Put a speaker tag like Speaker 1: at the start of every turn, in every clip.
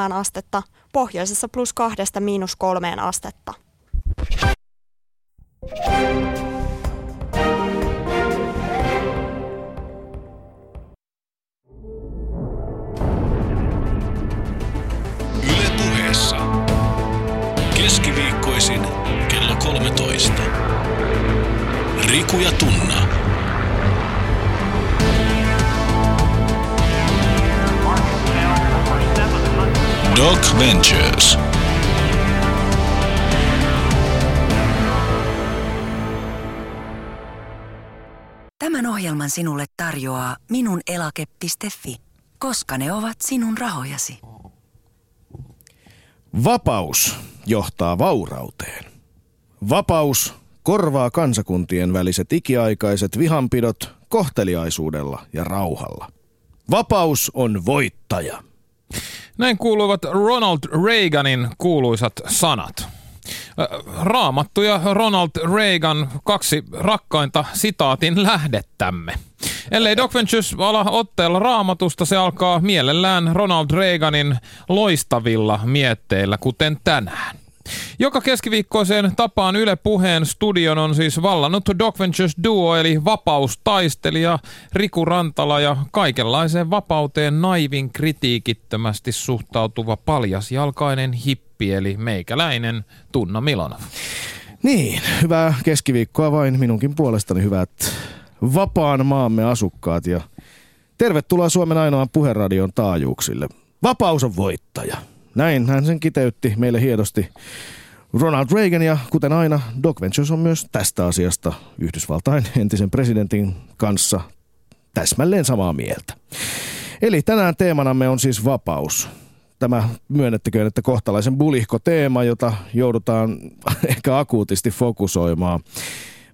Speaker 1: seitsemään astetta, pohjoisessa plus kahdesta miinus kolmeen astetta.
Speaker 2: Yle puheessa. Keskiviikkoisin kello 13. Riku ja Tunna. Doc Ventures.
Speaker 3: Tämän ohjelman sinulle tarjoaa minunelake.fi, koska ne ovat sinun rahojasi.
Speaker 4: Vapaus johtaa vaurauteen. Vapaus korvaa kansakuntien väliset ikiaikaiset vihanpidot kohteliaisuudella ja rauhalla. Vapaus on voittaja.
Speaker 5: Näin kuuluvat Ronald Reaganin kuuluisat sanat. Raamattu ja Ronald Reagan, kaksi rakkainta sitaatin lähdettämme. Ellei Doc Ventures ala otteella raamatusta, se alkaa mielellään Ronald Reaganin loistavilla mietteillä, kuten tänään. Joka keskiviikkoiseen tapaan Yle Puheen studion on siis vallannut Doc Ventures Duo eli vapaustaistelija Riku Rantala ja kaikenlaiseen vapauteen naivin kritiikittömästi suhtautuva paljasjalkainen hippi eli meikäläinen Tunna Milonov.
Speaker 4: Niin, hyvää keskiviikkoa vain minunkin puolestani hyvät vapaan maamme asukkaat ja tervetuloa Suomen ainoan puheradion taajuuksille. Vapaus on voittaja. Näin hän sen kiteytti meille hienosti Ronald Reagan ja kuten aina Doc Ventures on myös tästä asiasta Yhdysvaltain entisen presidentin kanssa täsmälleen samaa mieltä. Eli tänään teemanamme on siis vapaus. Tämä myönnettäköön, että kohtalaisen bulihko teema, jota joudutaan ehkä akuutisti fokusoimaan.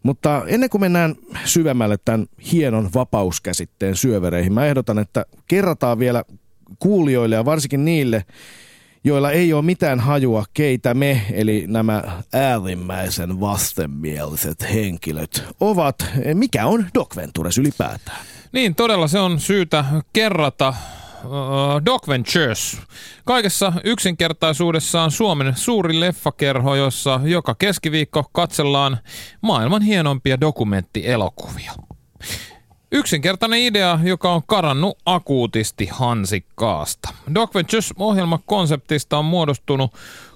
Speaker 4: Mutta ennen kuin mennään syvemmälle tämän hienon vapauskäsitteen syövereihin, mä ehdotan, että kerrataan vielä kuulijoille ja varsinkin niille, joilla ei ole mitään hajua, keitä me, eli nämä äärimmäisen vastenmieliset henkilöt ovat. Mikä on Doc Ventures ylipäätään?
Speaker 5: Niin, todella se on syytä kerrata Doc Ventures. Kaikessa yksinkertaisuudessaan Suomen suuri leffakerho, jossa joka keskiviikko katsellaan maailman hienompia dokumenttielokuvia. Yksinkertainen idea, joka on karannut akuutisti hansikkaasta. Doc Ventures ohjelmakonseptista on muodostunut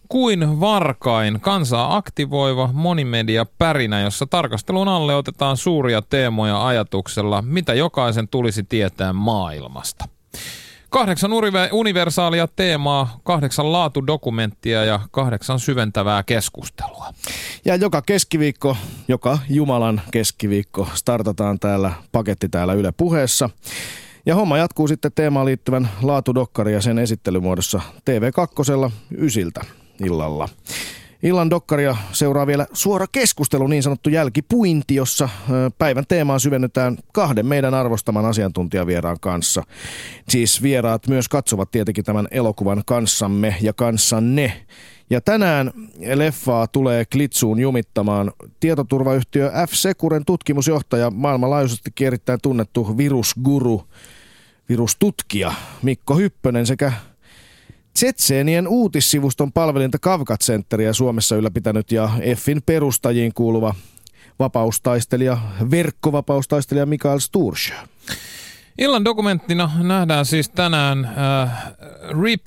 Speaker 5: kuin varkain kansaa aktivoiva monimedia pärinä, jossa tarkastelun alle otetaan suuria teemoja ajatuksella, mitä jokaisen tulisi tietää maailmasta. Kahdeksan universaalia teemaa, kahdeksan laatudokumenttia ja kahdeksan syventävää keskustelua.
Speaker 4: Ja joka keskiviikko, joka Jumalan keskiviikko, startataan täällä paketti täällä Yle puheessa. Ja homma jatkuu sitten teemaan liittyvän laatudokkari ja sen esittelymuodossa TV2 ysiltä illalla. Illan dokkaria seuraa vielä suora keskustelu, niin sanottu jälkipuinti, jossa päivän teemaan syvennytään kahden meidän arvostaman asiantuntijavieraan kanssa. Siis vieraat myös katsovat tietenkin tämän elokuvan kanssamme ja kanssanne. Ja tänään leffaa tulee Klitsuun jumittamaan tietoturvayhtiö F-Securen tutkimusjohtaja, maailmanlaajuisesti erittäin tunnettu virusguru, virustutkija Mikko Hyppönen sekä Tsetseenien uutissivuston palvelinta Kavkat Centeriä Suomessa ylläpitänyt ja Effin perustajiin kuuluva vapaustaistelija, verkkovapaustaistelija Mikael Stursjö.
Speaker 5: Illan dokumenttina nähdään siis tänään äh, RIP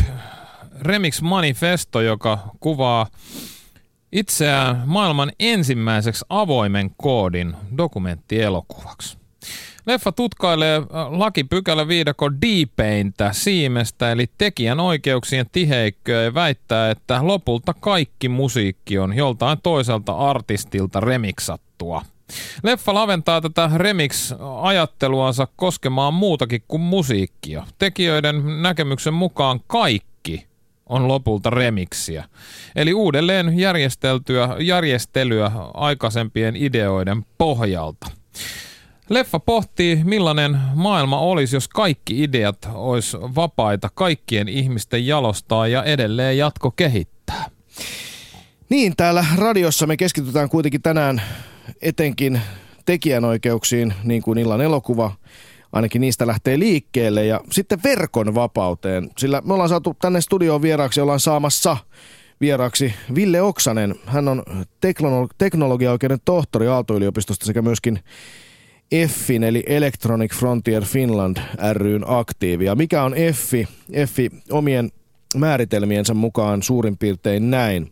Speaker 5: Remix Manifesto, joka kuvaa itseään maailman ensimmäiseksi avoimen koodin dokumenttielokuvaksi. Leffa tutkailee äh, lakipykälä viidakko D-Paintä siimestä, eli tekijän oikeuksien tiheikköä ja väittää, että lopulta kaikki musiikki on joltain toiselta artistilta remiksattua. Leffa laventaa tätä remix-ajatteluansa koskemaan muutakin kuin musiikkia. Tekijöiden näkemyksen mukaan kaikki on lopulta remiksiä. Eli uudelleen järjesteltyä, järjestelyä aikaisempien ideoiden pohjalta. Leffa pohtii, millainen maailma olisi, jos kaikki ideat olisi vapaita kaikkien ihmisten jalostaa ja edelleen jatko kehittää.
Speaker 4: Niin, täällä radiossa me keskitytään kuitenkin tänään etenkin tekijänoikeuksiin, niin kuin illan elokuva ainakin niistä lähtee liikkeelle. Ja sitten verkon vapauteen, sillä me ollaan saatu tänne studioon vieraaksi, ollaan saamassa vieraaksi Ville Oksanen. Hän on teknologi- teknologiaoikeuden tohtori Aalto-yliopistosta sekä myöskin EFFin eli Electronic Frontier Finland ryn aktiivi. Ja mikä on EFFI? EFFI omien määritelmiensä mukaan suurin piirtein näin.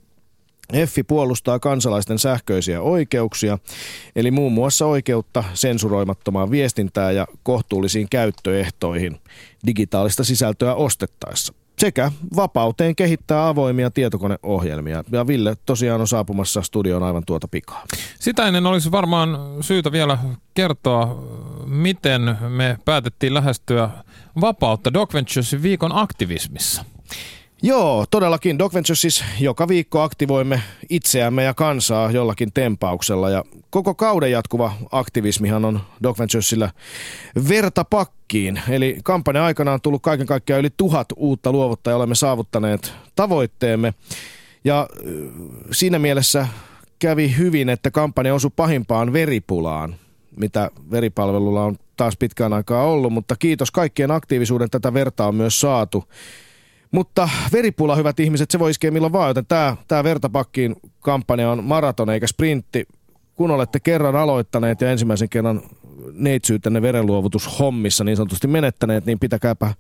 Speaker 4: EFFI puolustaa kansalaisten sähköisiä oikeuksia, eli muun muassa oikeutta sensuroimattomaan viestintään ja kohtuullisiin käyttöehtoihin digitaalista sisältöä ostettaessa sekä vapauteen kehittää avoimia tietokoneohjelmia. Ja Ville tosiaan on saapumassa studioon aivan tuota pikaa.
Speaker 5: Sitä ennen olisi varmaan syytä vielä kertoa, miten me päätettiin lähestyä vapautta Doc Venturesin viikon aktivismissa.
Speaker 4: Joo, todellakin. Doc Ventures siis joka viikko aktivoimme itseämme ja kansaa jollakin tempauksella. Ja koko kauden jatkuva aktivismihan on Doc Venturesillä verta pakkiin. Eli kampanja aikana on tullut kaiken kaikkiaan yli tuhat uutta luovuttajaa. Olemme saavuttaneet tavoitteemme. Ja siinä mielessä kävi hyvin, että kampanja osui pahimpaan veripulaan, mitä veripalvelulla on taas pitkään aikaa ollut. Mutta kiitos kaikkien aktiivisuuden tätä vertaa on myös saatu. Mutta veripula, hyvät ihmiset, se voi iskeä milloin vaan, joten tämä, tämä vertapakkiin kampanja on maraton eikä sprintti. Kun olette kerran aloittaneet ja ensimmäisen kerran neitsyytenne verenluovutushommissa niin sanotusti menettäneet, niin pitäkääpä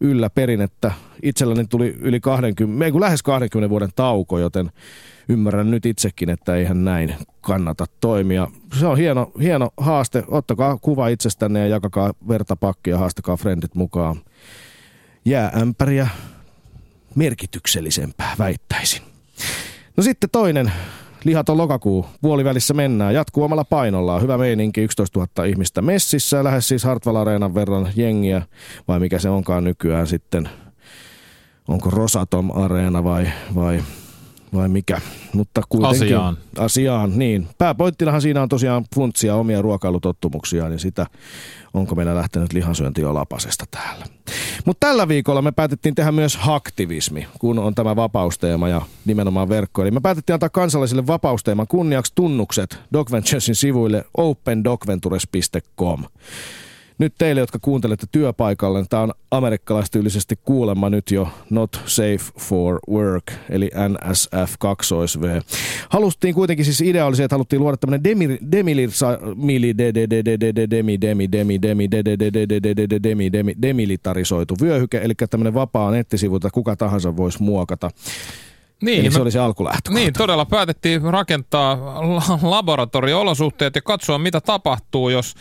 Speaker 4: yllä perinnettä. Itselläni tuli yli 20, ei kun lähes 20 vuoden tauko, joten ymmärrän nyt itsekin, että eihän näin kannata toimia. Se on hieno, hieno haaste. Ottakaa kuva itsestänne ja jakakaa vertapakkia ja haastakaa frendit mukaan. Jääämpäriä merkityksellisempää, väittäisin. No sitten toinen. Lihaton lokakuu, puolivälissä mennään, jatkuu omalla painollaan. Hyvä meininki, 11 000 ihmistä messissä, lähes siis Hartwall Areenan verran jengiä, vai mikä se onkaan nykyään sitten, onko Rosatom Areena vai, vai vai mikä. Mutta kuitenkin,
Speaker 5: asiaan.
Speaker 4: Asiaan, niin. Pääpointtinahan siinä on tosiaan funtsia omia ruokailutottumuksia, niin sitä onko meillä lähtenyt lihansyönti jo lapasesta täällä. Mutta tällä viikolla me päätettiin tehdä myös aktivismi, kun on tämä vapausteema ja nimenomaan verkko. Eli me päätettiin antaa kansalaisille vapausteeman kunniaksi tunnukset Docventuresin sivuille opendocventures.com nyt teille, jotka kuuntelette työpaikalle, niin tämä on amerikkalaistyylisesti kuulemma nyt jo Not Safe for Work, eli NSF 2 V. Haluttiin kuitenkin siis idea oli se, että haluttiin luoda tämmöinen demilitarisoitu vyöhyke, eli tämmöinen vapaa nettisivu, jota kuka tahansa voisi muokata.
Speaker 5: Niin,
Speaker 4: Eli se oli se alkulähtökohta.
Speaker 5: Niin, todella päätettiin rakentaa laboratorio-olosuhteet ja katsoa, mitä tapahtuu, jos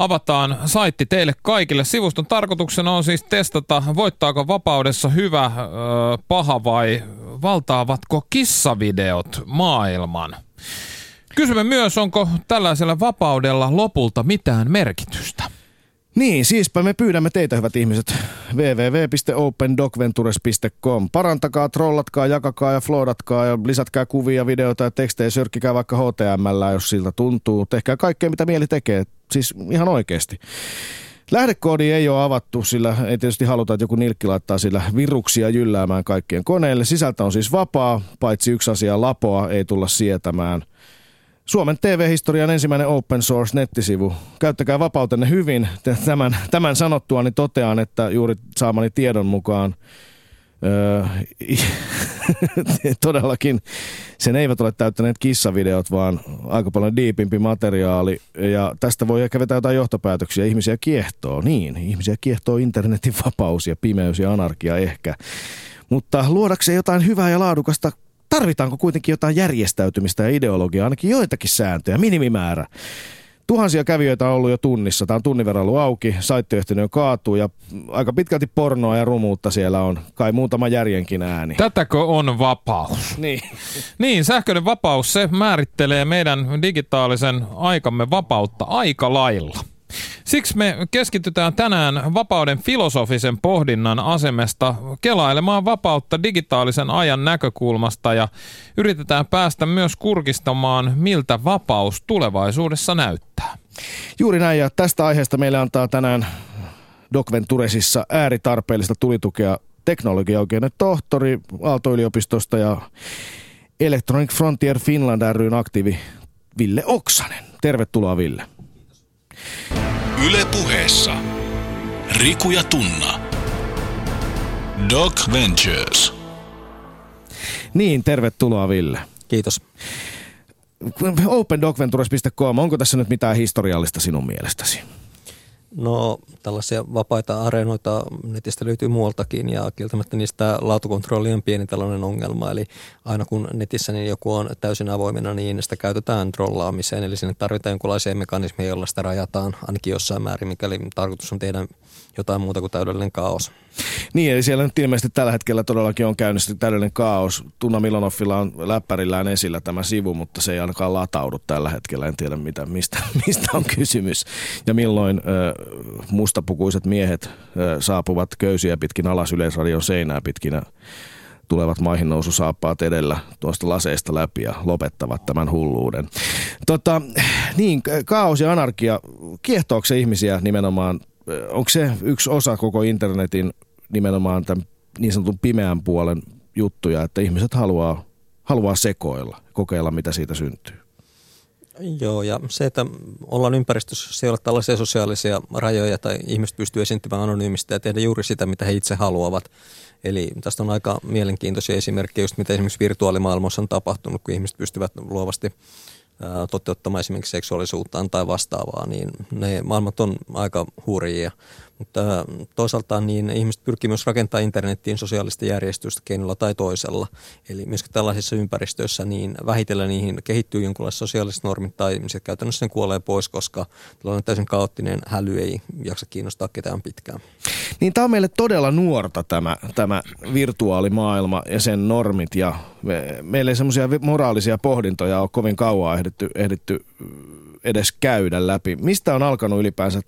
Speaker 5: avataan saitti teille kaikille. Sivuston tarkoituksena on siis testata, voittaako vapaudessa hyvä, paha vai valtaavatko kissavideot maailman. Kysymme myös, onko tällaisella vapaudella lopulta mitään merkitystä.
Speaker 4: Niin, siispä me pyydämme teitä, hyvät ihmiset, www.opendocventures.com. Parantakaa, trollatkaa, jakakaa ja floodatkaa ja lisätkää kuvia, videoita ja tekstejä, sörkkikää vaikka HTML, jos siltä tuntuu. Tehkää kaikkea, mitä mieli tekee, siis ihan oikeasti. Lähdekoodi ei ole avattu, sillä ei tietysti haluta, että joku nilkki laittaa sillä viruksia jylläämään kaikkien koneille. Sisältö on siis vapaa, paitsi yksi asia, lapoa ei tulla sietämään. Suomen TV-historian ensimmäinen open source nettisivu. Käyttäkää vapautenne hyvin. Tämän, tämän sanottua niin totean, että juuri saamani tiedon mukaan öö, todellakin sen eivät ole täyttäneet kissavideot, vaan aika paljon diipimpi materiaali. Ja tästä voi ehkä vetää jotain johtopäätöksiä. Ihmisiä kiehtoo, niin. Ihmisiä kiehtoo internetin vapaus ja pimeys ja anarkia ehkä. Mutta luodakseen jotain hyvää ja laadukasta tarvitaanko kuitenkin jotain järjestäytymistä ja ideologiaa, ainakin joitakin sääntöjä, minimimäärä. Tuhansia kävijöitä on ollut jo tunnissa. Tämä on tunnin verran ollut auki, saitti jo kaatuu ja aika pitkälti pornoa ja rumuutta siellä on. Kai muutama järjenkin ääni.
Speaker 5: Tätäkö on vapaus?
Speaker 4: Niin.
Speaker 5: niin, sähköinen vapaus, se määrittelee meidän digitaalisen aikamme vapautta aika lailla. Siksi me keskitytään tänään vapauden filosofisen pohdinnan asemesta kelailemaan vapautta digitaalisen ajan näkökulmasta ja yritetään päästä myös kurkistamaan, miltä vapaus tulevaisuudessa näyttää.
Speaker 4: Juuri näin ja tästä aiheesta meille antaa tänään Doc Venturesissa ääritarpeellista tulitukea teknologiaoikeuden tohtori Aalto-yliopistosta ja Electronic Frontier Finland ryn aktiivi Ville Oksanen. Tervetuloa Ville.
Speaker 2: Yle puheessa. Riku ja Tunna. Doc Ventures.
Speaker 4: Niin, tervetuloa Ville.
Speaker 6: Kiitos.
Speaker 4: OpenDocVentures.com, onko tässä nyt mitään historiallista sinun mielestäsi?
Speaker 6: No tällaisia vapaita areenoita netistä löytyy muualtakin ja kieltämättä niistä laatukontrolli on pieni tällainen ongelma. Eli aina kun netissä niin joku on täysin avoimena, niin sitä käytetään trollaamiseen. Eli sinne tarvitaan jonkinlaisia mekanismeja, joilla sitä rajataan ainakin jossain määrin, mikäli tarkoitus on tehdä jotain muuta kuin täydellinen kaos.
Speaker 4: Niin, eli siellä nyt ilmeisesti tällä hetkellä todellakin on käynnissä täydellinen kaos. Tunna Milonoffilla on läppärillään esillä tämä sivu, mutta se ei ainakaan lataudu tällä hetkellä. En tiedä, mitä, mistä, mistä on kysymys. Ja milloin ö, mustapukuiset miehet ö, saapuvat köysiä pitkin alas Yleisradion seinää pitkinä tulevat maihin noususaappaat edellä tuosta laseista läpi ja lopettavat tämän hulluuden. Tota, niin, kaos ja anarkia, kiehtooko se ihmisiä nimenomaan onko se yksi osa koko internetin nimenomaan tämän niin sanotun pimeän puolen juttuja, että ihmiset haluaa, haluaa sekoilla, kokeilla mitä siitä syntyy?
Speaker 6: Joo, ja se, että ollaan ympäristössä, se ei ole tällaisia sosiaalisia rajoja tai ihmiset pystyy esiintymään anonyymisti ja tehdä juuri sitä, mitä he itse haluavat. Eli tästä on aika mielenkiintoisia esimerkkejä, just mitä esimerkiksi virtuaalimaailmassa on tapahtunut, kun ihmiset pystyvät luovasti toteuttamaan esimerkiksi seksuaalisuuttaan tai vastaavaa, niin ne maailmat on aika hurjia. Mutta toisaalta niin ihmiset pyrkii myös rakentamaan internettiin sosiaalista järjestystä keinolla tai toisella. Eli myöskin tällaisissa ympäristöissä niin vähitellen niihin kehittyy jonkinlaiset sosiaaliset normit tai se käytännössä ne kuolee pois, koska tällainen täysin kaoottinen häly ei jaksa kiinnostaa ketään pitkään.
Speaker 4: Niin tämä on meille todella nuorta tämä, tämä virtuaalimaailma ja sen normit ja me, meillä ei semmoisia moraalisia pohdintoja ole kovin kauan ehditty, ehditty edes käydä läpi. Mistä on alkanut ylipäänsä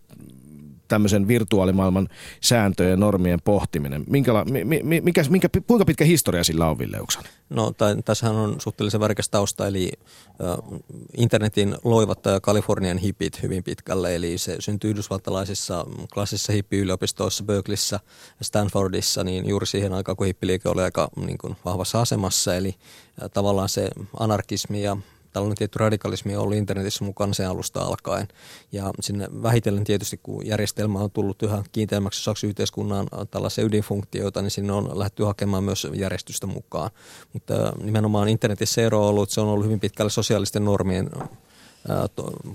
Speaker 4: tämmöisen virtuaalimaailman sääntöjen ja normien pohtiminen? Minkäla, mi, mikä, minkä, kuinka pitkä historia sillä on, Ville Uksan?
Speaker 6: No, tässähän on suhteellisen värikäs tausta, eli äh, internetin loivat Kalifornian hipit hyvin pitkälle, eli se syntyi yhdysvaltalaisissa klassisissa hippiyliopistoissa, Berkeleyssä Stanfordissa, niin juuri siihen aikaan, kun hippiliike oli aika niin kuin, vahvassa asemassa, eli äh, tavallaan se anarkismi ja tällainen tietty radikalismi on ollut internetissä mukana sen alusta alkaen. Ja sinne vähitellen tietysti, kun järjestelmä on tullut yhä kiinteämmäksi osaksi yhteiskunnan tällaisia ydinfunktioita, niin sinne on lähdetty hakemaan myös järjestystä mukaan. Mutta nimenomaan internetissä ero on ollut, että se on ollut hyvin pitkälle sosiaalisten normien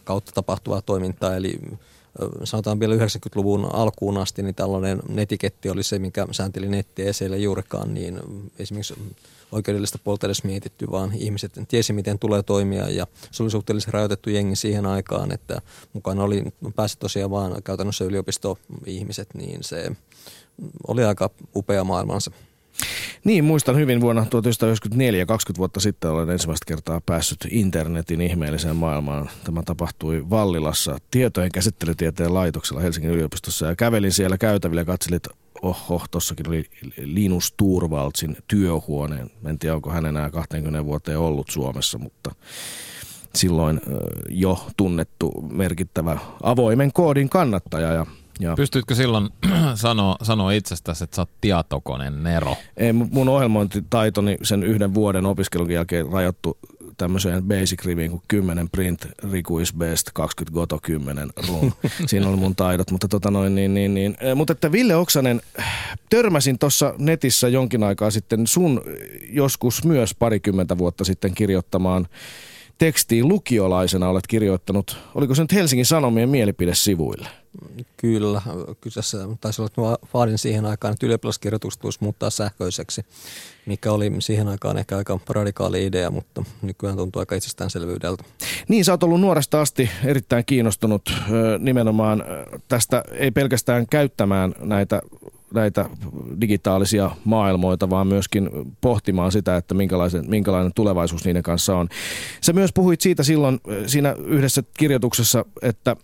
Speaker 6: kautta tapahtuvaa toimintaa, eli sanotaan vielä 90-luvun alkuun asti, niin tällainen netiketti oli se, mikä säänteli nettiä ja siellä juurikaan, niin esimerkiksi oikeudellista puolta edes mietitty, vaan ihmiset tiesi, miten tulee toimia ja se oli suhteellisen rajoitettu jengi siihen aikaan, että mukana oli, pääsi tosiaan vaan käytännössä yliopisto-ihmiset, niin se oli aika upea maailmansa.
Speaker 4: Niin, muistan hyvin vuonna 1994, 20 vuotta sitten olen ensimmäistä kertaa päässyt internetin ihmeelliseen maailmaan. Tämä tapahtui Vallilassa tietojen käsittelytieteen laitoksella Helsingin yliopistossa ja kävelin siellä käytävillä ja katselin, että oho, tossakin oli Linus Turvaltsin työhuoneen. En tiedä, onko hän enää 20 vuoteen ollut Suomessa, mutta silloin jo tunnettu merkittävä avoimen koodin kannattaja ja
Speaker 5: ja. Pystyitkö silloin sanoa, sanoa itsestäsi, että sä oot tietokoneen Nero?
Speaker 4: Ei, mun ohjelmointitaitoni sen yhden vuoden opiskelun jälkeen rajoittu tämmöiseen basic riviin kuin 10 print, Riku is best, 20 goto 10 run. Siinä oli mun taidot, mutta tota noin niin, niin, niin. Mutta että Ville Oksanen, törmäsin tuossa netissä jonkin aikaa sitten sun joskus myös parikymmentä vuotta sitten kirjoittamaan tekstiin lukiolaisena olet kirjoittanut, oliko se nyt Helsingin Sanomien mielipidesivuille?
Speaker 6: Kyllä, kyseessä taisi olla, että vaadin siihen aikaan, että ylioppilaskirjoitukset tulisi muuttaa sähköiseksi, mikä oli siihen aikaan ehkä aika radikaali idea, mutta nykyään tuntuu aika itsestäänselvyydeltä.
Speaker 4: Niin, sä oot ollut nuoresta asti erittäin kiinnostunut nimenomaan tästä, ei pelkästään käyttämään näitä näitä digitaalisia maailmoita, vaan myöskin pohtimaan sitä, että minkälainen, minkälainen tulevaisuus niiden kanssa on. Sä myös puhuit siitä silloin siinä yhdessä kirjoituksessa, että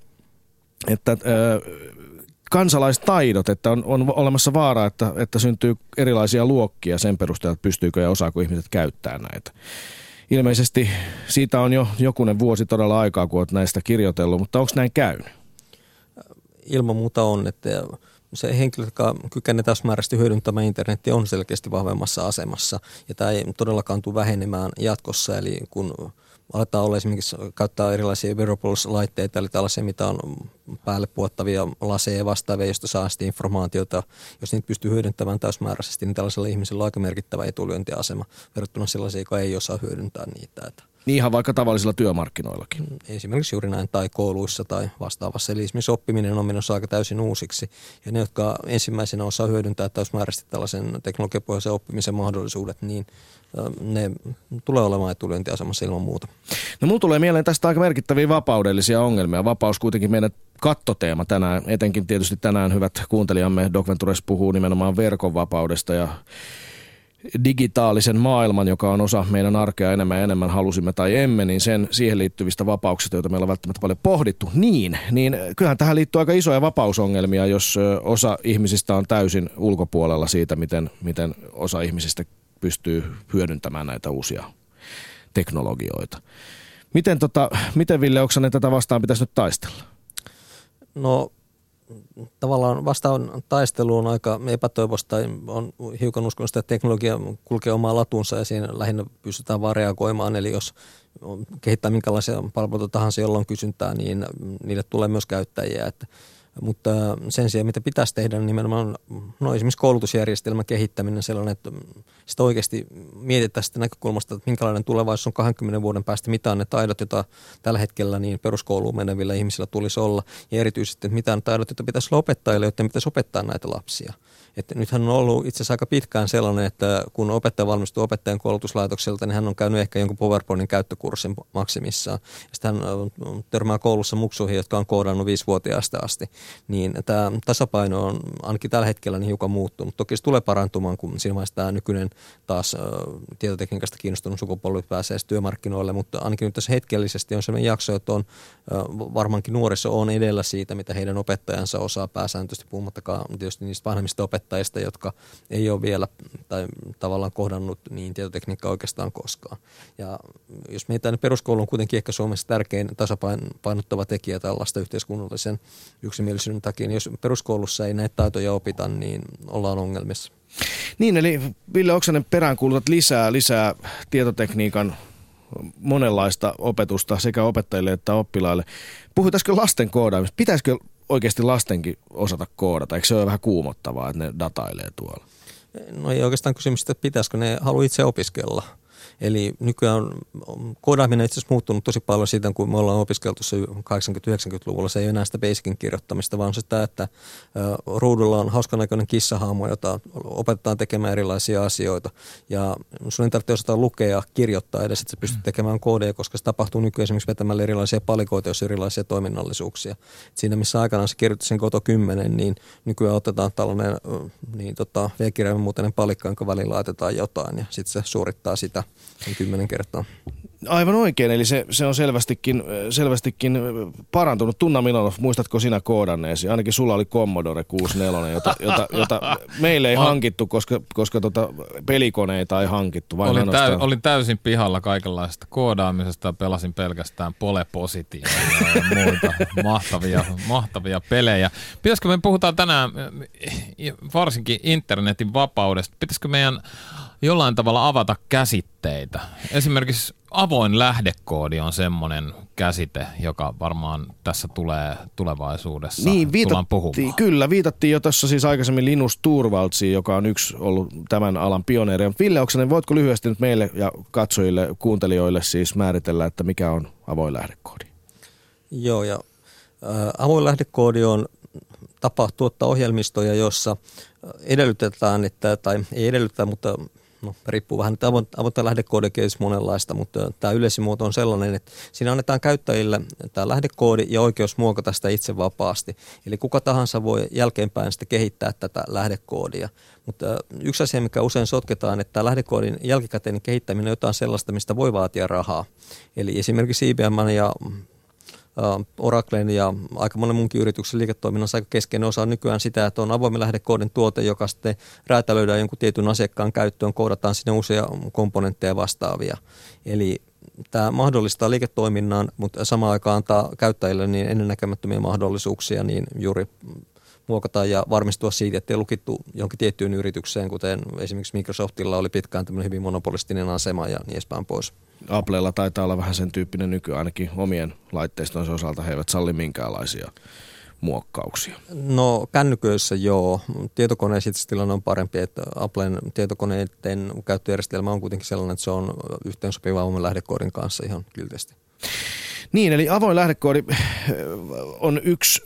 Speaker 4: että ö, kansalaistaidot, että on, on olemassa vaara, että, että syntyy erilaisia luokkia sen perusteella, että pystyykö ja osaako ihmiset käyttää näitä. Ilmeisesti siitä on jo jokunen vuosi todella aikaa, kun olet näistä kirjoitellut, mutta onko näin käynyt?
Speaker 6: Ilman muuta on, että se henkilö, joka kykenee täysmääräisesti hyödyntämään internetiä, on selkeästi vahvemmassa asemassa. Ja tämä ei todellakaan tule vähenemään jatkossa, eli kun aletaan olla esimerkiksi käyttää erilaisia wearables-laitteita, eli tällaisia, mitä on päälle puottavia laseja ja vastaavia, joista saa sitten informaatiota. Jos niitä pystyy hyödyntämään täysmääräisesti, niin tällaisella ihmisellä on aika merkittävä etulyöntiasema verrattuna sellaisia, joka ei osaa hyödyntää niitä. Että
Speaker 4: niin ihan vaikka tavallisilla työmarkkinoillakin.
Speaker 6: Esimerkiksi juuri näin, tai kouluissa tai vastaavassa. Eli esimerkiksi oppiminen on menossa aika täysin uusiksi. Ja ne, jotka ensimmäisenä osaa hyödyntää täysmääräisesti tällaisen teknologiapohjaisen oppimisen mahdollisuudet, niin ne tulee olemaan etulyöntiasemassa ilman muuta.
Speaker 4: No mulla tulee mieleen tästä aika merkittäviä vapaudellisia ongelmia. Vapaus kuitenkin meidän kattoteema tänään, etenkin tietysti tänään hyvät kuuntelijamme Doc Ventures puhuu nimenomaan verkon vapaudesta ja digitaalisen maailman, joka on osa meidän arkea enemmän ja enemmän halusimme tai emme, niin sen siihen liittyvistä vapauksista, joita meillä on välttämättä paljon pohdittu, niin, niin kyllähän tähän liittyy aika isoja vapausongelmia, jos osa ihmisistä on täysin ulkopuolella siitä, miten, miten osa ihmisistä pystyy hyödyntämään näitä uusia teknologioita. Miten, tota, miten Ville Oksanen tätä vastaan pitäisi nyt taistella?
Speaker 6: No tavallaan vastaan taistelu on aika epätoivosta. On hiukan uskonut että teknologia kulkee omaa latunsa ja siinä lähinnä pystytään vaan reagoimaan. Eli jos kehittää minkälaisia palveluita tahansa, jolla on kysyntää, niin niille tulee myös käyttäjiä. Että mutta sen sijaan, mitä pitäisi tehdä, niin nimenomaan no esimerkiksi koulutusjärjestelmän kehittäminen sellainen, että sitä oikeasti mietitään sitä näkökulmasta, että minkälainen tulevaisuus on 20 vuoden päästä, mitä on ne taidot, joita tällä hetkellä niin peruskouluun menevillä ihmisillä tulisi olla, ja erityisesti, että mitä on taidot, joita pitäisi olla opettajille, jotta pitäisi opettaa näitä lapsia. Että nythän on ollut itse asiassa aika pitkään sellainen, että kun opettaja valmistuu opettajan koulutuslaitokselta, niin hän on käynyt ehkä jonkun PowerPointin käyttökurssin maksimissaan. Sitten hän törmää koulussa muksuihin, jotka on koodannut viisivuotiaasta asti. Niin tämä tasapaino on ainakin tällä hetkellä niin hiukan muuttunut. Toki se tulee parantumaan, kun siinä vaiheessa tämä nykyinen taas tietotekniikasta kiinnostunut sukupolvi pääsee työmarkkinoille, mutta ainakin nyt tässä hetkellisesti on sellainen jakso, että on varmaankin nuoriso on edellä siitä, mitä heidän opettajansa osaa pääsääntöisesti, puhumattakaan tietysti niistä vanhemmista opettajista jotka ei ole vielä tai tavallaan kohdannut niin tietotekniikkaa oikeastaan koskaan. Ja jos meitä peruskoulu on kuitenkin ehkä Suomessa tärkein tasapainottava tekijä tällaista yhteiskunnallisen yksimielisyyden takia, niin jos peruskoulussa ei näitä taitoja opita, niin ollaan ongelmissa.
Speaker 4: Niin, eli Ville Oksanen peräänkuulutat lisää, lisää tietotekniikan monenlaista opetusta sekä opettajille että oppilaille. Puhutaanko lasten koodaamista? Pitäisikö oikeasti lastenkin osata koodata? Eikö se ole vähän kuumottavaa, että ne datailee tuolla?
Speaker 6: No ei oikeastaan kysymys, että pitäisikö ne halua itse opiskella. Eli nykyään on, koodaaminen itse asiassa muuttunut tosi paljon siitä, kun me ollaan opiskeltu se 80-90-luvulla. Se ei enää sitä basicin kirjoittamista, vaan sitä, että ruudulla on hauskan näköinen kissahaamu, jota opetetaan tekemään erilaisia asioita. Ja sun ei tarvitse osata lukea ja kirjoittaa edes, että sä pystyt tekemään koodeja, koska se tapahtuu nykyään esimerkiksi vetämällä erilaisia palikoita, jos erilaisia toiminnallisuuksia. Et siinä, missä aikanaan se kirjoitti sen koto 10, niin nykyään otetaan tällainen niin tota, V-kirjaimen muutainen palikka, jonka välillä laitetaan jotain ja sitten se suorittaa sitä kymmenen kertaa.
Speaker 4: Aivan oikein, eli se, se on selvästikin, selvästikin parantunut. Tunna Milonov, muistatko sinä koodanneesi? Ainakin sulla oli Commodore 64, jota, jota, jota meille ei hankittu, koska, koska tota pelikoneita ei hankittu.
Speaker 5: Vain olin, täy, olin täysin pihalla kaikenlaista koodaamisesta ja pelasin pelkästään pole ja, ja muita mahtavia, mahtavia pelejä. Pitäisikö me puhutaan tänään varsinkin internetin vapaudesta? Pitäisikö meidän jollain tavalla avata käsitteitä. Esimerkiksi avoin lähdekoodi on semmoinen käsite, joka varmaan tässä tulee tulevaisuudessa niin, viitattiin, puhumaan.
Speaker 4: Kyllä, viitattiin jo tuossa siis aikaisemmin Linus Turvaldsiin, joka on yksi ollut tämän alan pioneeri. Ville Oksanen, voitko lyhyesti nyt meille ja katsojille, kuuntelijoille siis määritellä, että mikä on avoin lähdekoodi?
Speaker 6: Joo, ja äh, avoin lähdekoodi on tapa tuottaa ohjelmistoja, jossa edellytetään, että, tai ei edellytetä, mutta no riippuu vähän, että avointa lähdekoodekin monenlaista, mutta tämä yleisimuoto on sellainen, että siinä annetaan käyttäjille tämä lähdekoodi ja oikeus muokata sitä itse vapaasti. Eli kuka tahansa voi jälkeenpäin sitten kehittää tätä lähdekoodia. Mutta yksi asia, mikä usein sotketaan, että tämä lähdekoodin jälkikäteinen kehittäminen on jotain sellaista, mistä voi vaatia rahaa. Eli esimerkiksi IBM ja Oraclen ja aika monen munkin yrityksen liiketoiminnassa aika keskeinen osa on nykyään sitä, että on avoimen lähdekoodin tuote, joka sitten räätälöidään jonkun tietyn asiakkaan käyttöön, koodataan sinne uusia komponentteja vastaavia. Eli tämä mahdollistaa liiketoiminnan, mutta samaan aikaan antaa käyttäjille niin ennennäkemättömiä mahdollisuuksia niin juuri muokata ja varmistua siitä, että ei lukittu jonkin tiettyyn yritykseen, kuten esimerkiksi Microsoftilla oli pitkään tämmöinen hyvin monopolistinen asema ja niin edespäin pois.
Speaker 4: Applella taitaa olla vähän sen tyyppinen nyky, ainakin omien laitteistonsa osalta he eivät salli minkäänlaisia muokkauksia.
Speaker 6: No kännyköissä joo. Tietokoneissa itse tilanne on parempi, että Applen tietokoneiden käyttöjärjestelmä on kuitenkin sellainen, että se on yhteensopiva avoimen lähdekoodin kanssa ihan kilteesti.
Speaker 4: Niin, eli avoin lähdekoodi äh, on yksi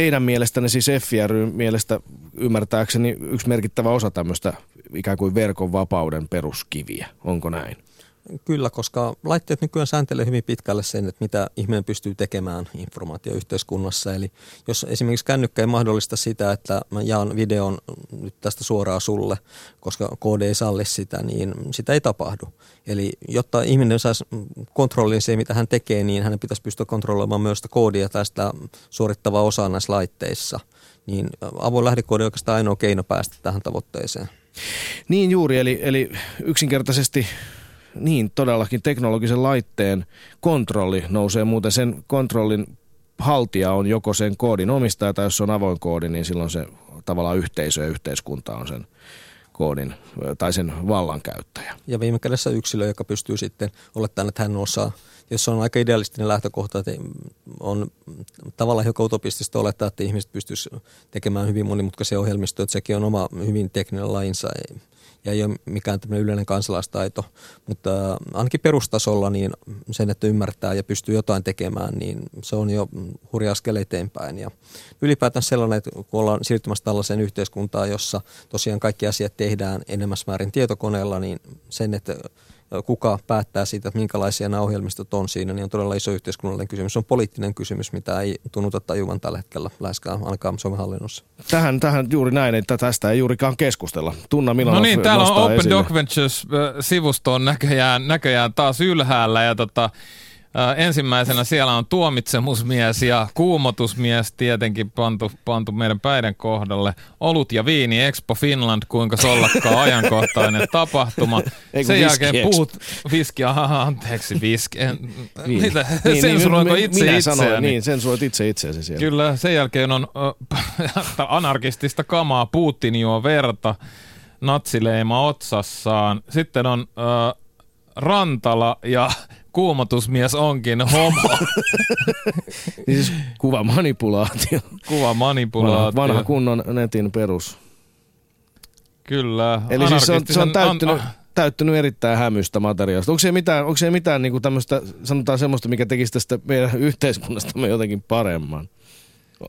Speaker 4: teidän mielestänne, siis FIRY mielestä ymmärtääkseni yksi merkittävä osa tämmöistä ikään kuin verkon vapauden peruskiviä. Onko näin?
Speaker 6: Kyllä, koska laitteet nykyään sääntelee hyvin pitkälle sen, että mitä ihminen pystyy tekemään informaatioyhteiskunnassa. Eli jos esimerkiksi kännykkä ei mahdollista sitä, että mä jaan videon nyt tästä suoraan sulle, koska koodi ei salli sitä, niin sitä ei tapahdu. Eli jotta ihminen saisi kontrollin siihen, mitä hän tekee, niin hänen pitäisi pystyä kontrolloimaan myös sitä koodia tästä suorittavaa osaa näissä laitteissa. Niin avoin lähdekoodi on oikeastaan ainoa keino päästä tähän tavoitteeseen.
Speaker 4: Niin juuri, eli, eli yksinkertaisesti niin todellakin teknologisen laitteen kontrolli nousee. Muuten sen kontrollin haltija on joko sen koodin omistaja tai jos se on avoin koodi, niin silloin se tavallaan yhteisö ja yhteiskunta on sen koodin tai sen vallankäyttäjä.
Speaker 6: Ja viime kädessä yksilö, joka pystyy sitten olettamaan, että hän osaa, jos on aika idealistinen lähtökohta, että on tavallaan hiukan utopistista olettaa, että ihmiset pystyisivät tekemään hyvin monimutkaisia ohjelmistoja, että sekin on oma hyvin tekninen lainsa ja ei ole mikään tämmöinen yleinen kansalaistaito, mutta ainakin perustasolla niin sen, että ymmärtää ja pystyy jotain tekemään, niin se on jo hurja askel eteenpäin. Ja ylipäätään sellainen, että kun ollaan siirtymässä tällaiseen yhteiskuntaan, jossa tosiaan kaikki asiat tehdään enemmän määrin tietokoneella, niin sen, että kuka päättää siitä, että minkälaisia nämä ohjelmistot on siinä, niin on todella iso yhteiskunnallinen kysymys. Se on poliittinen kysymys, mitä ei tunnuta tajuvan tällä hetkellä läheskään ainakaan Suomen hallinnossa.
Speaker 4: Tähän, tähän juuri näin, että tästä ei juurikaan keskustella. Tunna Milanov
Speaker 5: No niin, täällä on Open
Speaker 4: esille.
Speaker 5: Doc Ventures-sivusto on näköjään, näköjään taas ylhäällä ja tota, ensimmäisenä siellä on tuomitsemusmies ja kuumotusmies tietenkin pantu, pantu meidän päiden kohdalle. Olut ja viini Expo Finland, kuinka sollakkaa ajankohtainen tapahtuma.
Speaker 4: Ei,
Speaker 5: Sen jälkeen puhut, viski, aha, anteeksi, viski. En,
Speaker 4: Niin.
Speaker 5: Mitä,
Speaker 4: Niin,
Speaker 5: sensuroinko
Speaker 4: niin,
Speaker 5: itse
Speaker 4: minä
Speaker 5: itseäni?
Speaker 4: sanoin, niin, sensuroit itse itseäsi siellä.
Speaker 5: Kyllä, sen jälkeen on äh, anarkistista kamaa, Putin juo verta, natsileima otsassaan. Sitten on äh, Rantala ja kuumotusmies onkin homo.
Speaker 4: Niin siis kuva manipulaatio.
Speaker 5: Kuva
Speaker 4: Vanha,
Speaker 5: manipulaatio.
Speaker 4: vanha kunnon netin perus.
Speaker 5: Kyllä.
Speaker 4: Eli siis se on, se on täyttynyt,
Speaker 5: an-
Speaker 4: täyttynyt erittäin hämystä materiaalista. Onko se mitään, onko se mitään niin tämmöistä, sanotaan semmoista, mikä tekisi tästä meidän yhteiskunnastamme jotenkin paremman?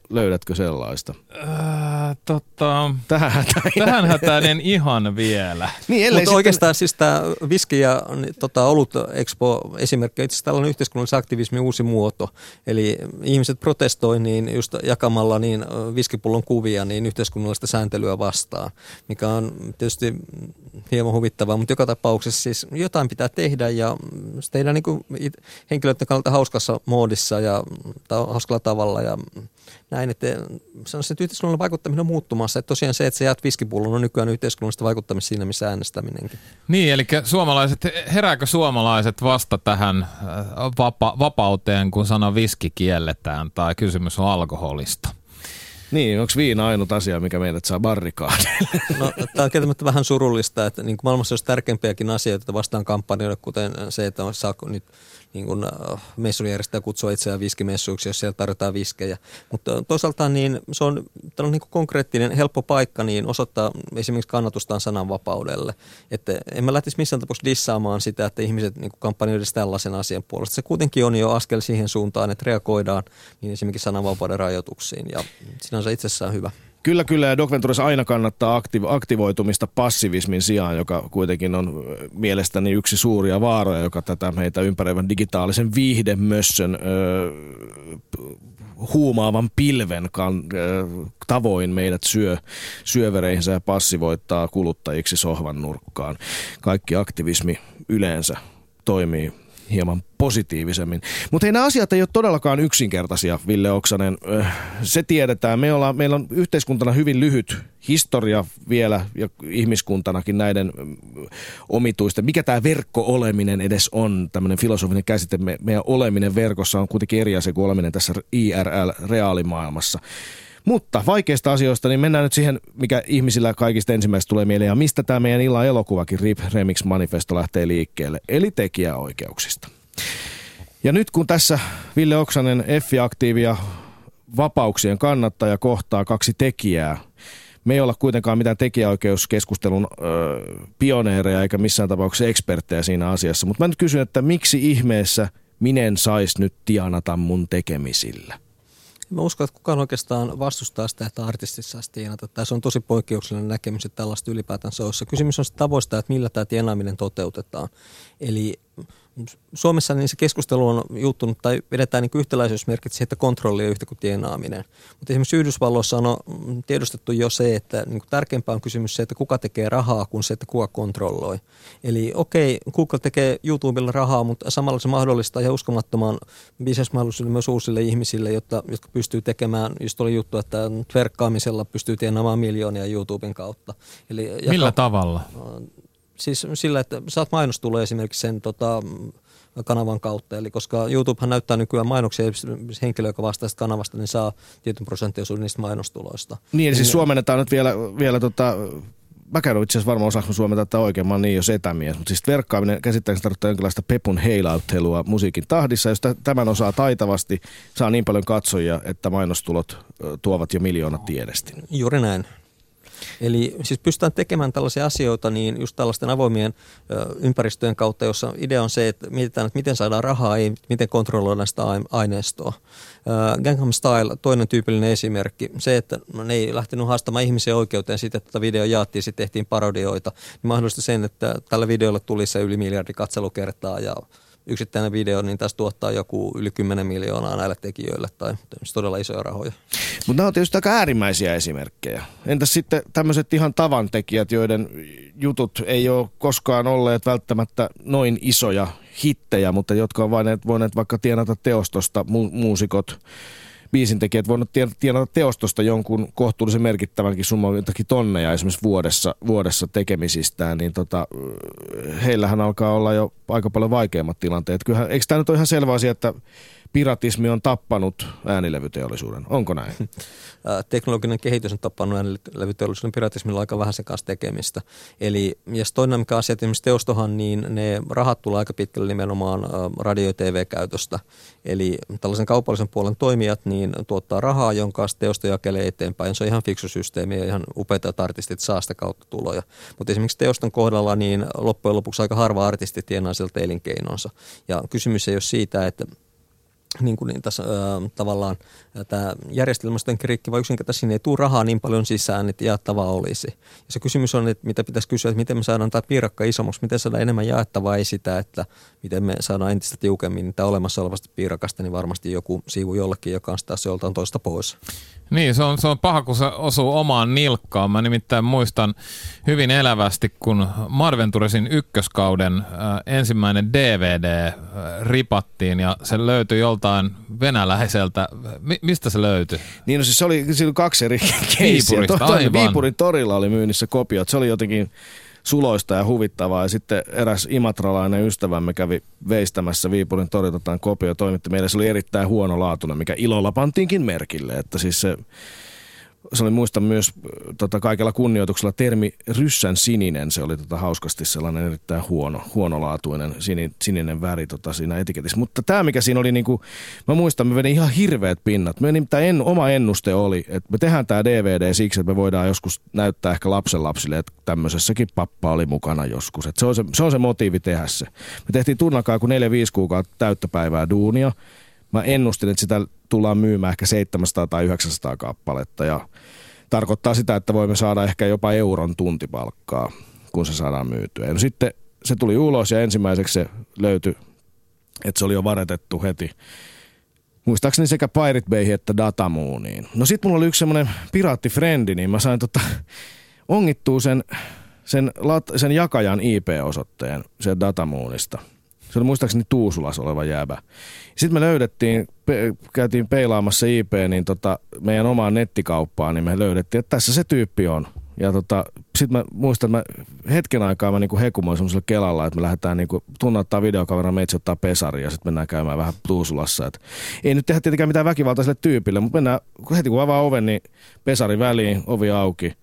Speaker 4: Löydätkö sellaista?
Speaker 5: Äh, tota,
Speaker 4: Tähän hätään.
Speaker 5: tähän hätään en ihan vielä.
Speaker 4: Niin,
Speaker 6: Mutta
Speaker 4: sitten-
Speaker 6: oikeastaan siis tämä viski ja niin, tota, olut expo esimerkki on itse asiassa tällainen yhteiskunnallisen aktivismin uusi muoto. Eli ihmiset protestoi niin just jakamalla niin viskipullon kuvia niin yhteiskunnallista sääntelyä vastaan, mikä on tietysti hieman huvittavaa, mutta joka tapauksessa siis jotain pitää tehdä ja se tehdään niin kuin henkilöiden kannalta hauskassa moodissa ja hauskalla tavalla ja näin, että sanoisin, että yhteiskunnallinen vaikuttaminen on muuttumassa. Että tosiaan se, että sä jäät viskipullon on nykyään yhteiskunnallista vaikuttamista siinä, missä äänestäminenkin.
Speaker 5: Niin, eli suomalaiset, herääkö suomalaiset vasta tähän äh, vapa- vapauteen, kun sana viski kielletään tai kysymys on alkoholista?
Speaker 4: Niin, onko viina ainut asia, mikä meidät saa barrikaadille?
Speaker 6: No, tämä on kieltämättä vähän surullista, että niin kuin maailmassa olisi tärkeämpiäkin asioita että vastaan kampanjoida, kuten se, että saako nyt niin kuin, äh, messunjärjestäjä kutsua itseään viskimessuiksi, jos siellä tarjotaan viskejä. Mutta toisaalta niin se on tällainen niin konkreettinen, helppo paikka niin osoittaa esimerkiksi kannatustaan sananvapaudelle. Että en mä lähtisi missään tapauksessa dissaamaan sitä, että ihmiset niin kampanjoidisivat tällaisen asian puolesta. Se kuitenkin on jo askel siihen suuntaan, että reagoidaan niin esimerkiksi sananvapauden rajoituksiin ja sinänsä itsessään hyvä.
Speaker 4: Kyllä, kyllä. Ja Doc Ventures aina kannattaa aktiv- aktivoitumista passivismin sijaan, joka kuitenkin on mielestäni yksi suuria vaaroja, joka tätä meitä ympäröivän digitaalisen viihdemössön ö, huumaavan pilven kan, ö, tavoin meidät syö syövereihinsä ja passivoittaa kuluttajiksi sohvan nurkkaan. Kaikki aktivismi yleensä toimii hieman positiivisemmin. Mutta hei, nämä asiat ei ole todellakaan yksinkertaisia, Ville Oksanen. Öh, Se tiedetään. Me ollaan, meillä on yhteiskuntana hyvin lyhyt historia vielä ja ihmiskuntanakin näiden mm, omituisten. Mikä tämä verkko-oleminen edes on, tämmöinen filosofinen käsite. Me, meidän oleminen verkossa on kuitenkin eri asia kuin oleminen tässä IRL-reaalimaailmassa. Mutta vaikeista asioista, niin mennään nyt siihen, mikä ihmisillä kaikista ensimmäistä tulee mieleen, ja mistä tämä meidän illan elokuvakin RIP Remix Manifesto lähtee liikkeelle, eli tekijäoikeuksista. Ja nyt kun tässä Ville Oksanen, F-aktiivi ja vapauksien kannattaja kohtaa kaksi tekijää, me ei olla kuitenkaan mitään tekijäoikeuskeskustelun ö, pioneereja eikä missään tapauksessa eksperttejä siinä asiassa, mutta mä nyt kysyn, että miksi ihmeessä minen sais nyt tienata mun tekemisillä?
Speaker 6: Mä uskon, että kukaan oikeastaan vastustaa sitä, että artistit saisi tienata. Tässä on tosi poikkeuksellinen näkemys, että tällaista ylipäätään se olisi. Kysymys on tavoista, että millä tämä tienaaminen toteutetaan. Eli Suomessa niin se keskustelu on juttunut tai vedetään niin yhtäläisyysmerkit siihen, että kontrolli on yhtä kuin tienaaminen. Mutta esimerkiksi Yhdysvalloissa on tiedostettu jo se, että niin tärkeämpää on kysymys se, että kuka tekee rahaa kuin se, että kuka kontrolloi. Eli okei, Google tekee YouTubella rahaa, mutta samalla se mahdollistaa ja uskomattoman bisnesmahdollisuuden myös uusille ihmisille, jotta, jotka pystyy tekemään, just oli juttu, että verkkaamisella pystyy tienaamaan miljoonia YouTuben kautta.
Speaker 5: Eli Millä jako, tavalla?
Speaker 6: Siis sillä, että saat mainostuloja esimerkiksi sen tota, kanavan kautta. Eli koska YouTubehan näyttää nykyään mainoksia, ja henkilö, joka vastaa sitä kanavasta, niin saa tietyn prosenttiosuuden niistä mainostuloista.
Speaker 4: Niin, eli siis suomennetaan nyt vielä, vielä tota, mä käyn itse asiassa varmaan osaako suomentaa tätä oikein, mä oon niin jos etämies, mutta siis verkkaaminen käsittääkseni tarkoittaa jonkinlaista pepun heilauttelua musiikin tahdissa. Jos tämän osaa taitavasti, saa niin paljon katsojia, että mainostulot tuovat jo miljoonat tiedestä.
Speaker 6: Juuri näin. Eli siis pystytään tekemään tällaisia asioita niin just tällaisten avoimien ympäristöjen kautta, jossa idea on se, että mietitään, että miten saadaan rahaa, ei miten kontrolloidaan sitä aineistoa. Gangnam Style, toinen tyypillinen esimerkki, se, että no, ne ei lähtenyt haastamaan ihmisiä oikeuteen siitä, että tätä video jaettiin, sitten tehtiin parodioita, niin mahdollisti sen, että tällä videolla tuli se yli miljardi katselukertaa ja yksittäinen video, niin tästä tuottaa joku yli 10 miljoonaa näille tekijöille tai todella isoja rahoja.
Speaker 4: Mutta nämä on tietysti aika äärimmäisiä esimerkkejä. Entäs sitten tämmöiset ihan tavantekijät, joiden jutut ei ole koskaan olleet välttämättä noin isoja hittejä, mutta jotka on voineet, voineet vaikka tienata teostosta mu- muusikot, biisintekijät voivat tienata teostosta jonkun kohtuullisen merkittävänkin summan jotakin tonneja esimerkiksi vuodessa, vuodessa tekemisistään, niin tota, heillähän alkaa olla jo aika paljon vaikeammat tilanteet. Kyllähän, eikö tämä nyt ole ihan selvä asia, että piratismi on tappanut äänilevyteollisuuden. Onko näin?
Speaker 6: Teknologinen kehitys on tappanut äänilevyteollisuuden piratismilla aika vähän sen kanssa tekemistä. Eli jos toinen mikä asia, että esimerkiksi teostohan, niin ne rahat tulee aika pitkälle nimenomaan radio- ja TV-käytöstä. Eli tällaisen kaupallisen puolen toimijat niin tuottaa rahaa, jonka teosto jakelee eteenpäin. Se on ihan fiksu systeemi ja ihan upeita, että artistit saa sitä kautta tuloja. Mutta esimerkiksi teoston kohdalla niin loppujen lopuksi aika harva artisti tienaa sieltä elinkeinonsa. Ja kysymys ei ole siitä, että niin kuin niin tässä ö, tavallaan tämä järjestelmästön krikki, vai yksinkertaisesti sinne ei tule rahaa niin paljon sisään, että jaettavaa olisi. Ja se kysymys on, että mitä pitäisi kysyä, että miten me saadaan tämä piirakka isommaksi, miten saadaan enemmän jaettavaa, ei sitä, että miten me saadaan entistä tiukemmin tämä olemassa olevasta piirakasta, niin varmasti joku siivu jollekin, joka on taas joltain toista pois.
Speaker 5: Niin, se on, se on paha, kun se osuu omaan nilkkaan. Mä nimittäin muistan hyvin elävästi, kun Marventuresin ykköskauden äh, ensimmäinen DVD äh, ripattiin ja se löytyi joltain venäläiseltä. Mi- mistä se löytyi?
Speaker 4: Niin, no siis se oli, se oli kaksi eri keissiä. Viipurin torilla oli myynnissä kopiot. Se oli jotenkin suloista ja huvittavaa. Ja sitten eräs imatralainen ystävämme kävi veistämässä Viipurin toritotaan kopio toimitti meille. Se oli erittäin huono laatuna, mikä ilolla pantiinkin merkille. Että siis se se oli muista myös tota, kaikella kunnioituksella termi ryssän sininen. Se oli tota, hauskasti sellainen erittäin huono, huonolaatuinen sini, sininen väri tota, siinä etiketissä. Mutta tämä mikä siinä oli, niin kuin, mä muistan, me vedin ihan hirveät pinnat. Me nimittäin en, oma ennuste oli, että me tehdään tämä DVD siksi, että me voidaan joskus näyttää ehkä lapsenlapsille, että tämmöisessäkin pappa oli mukana joskus. Et se, on se, se on se motiivi tehdä se. Me tehtiin tunnakaan kuin 4-5 kuukautta täyttöpäivää duunia. Mä ennustin, että sitä tullaan myymään ehkä 700 tai 900 kappaletta ja tarkoittaa sitä, että voimme saada ehkä jopa euron tuntipalkkaa, kun se saadaan myytyä. Ja no sitten se tuli ulos ja ensimmäiseksi se löytyi, että se oli jo varetettu heti. Muistaakseni sekä Pirate Bay että Datamooniin. No sit mulla oli yksi semmonen piraattifrendi, niin mä sain tota, ongittua sen, sen, sen jakajan IP-osoitteen sen Datamoonista – se oli muistaakseni Tuusulas oleva jäävä. Sitten me löydettiin, pe- käytiin peilaamassa IP, niin tota, meidän omaan nettikauppaan, niin me löydettiin, että tässä se tyyppi on. Ja tota, sitten mä muistan, että mä hetken aikaa mä niinku hekumoin semmoisella kelalla, että me lähdetään niinku, tunnattaa videokaveran, meitsi ottaa pesari ja sitten mennään käymään vähän Tuusulassa. Et ei nyt tehdä tietenkään mitään väkivaltaiselle tyypille, mutta mennään heti kun avaa oven, niin pesari väliin, ovi auki.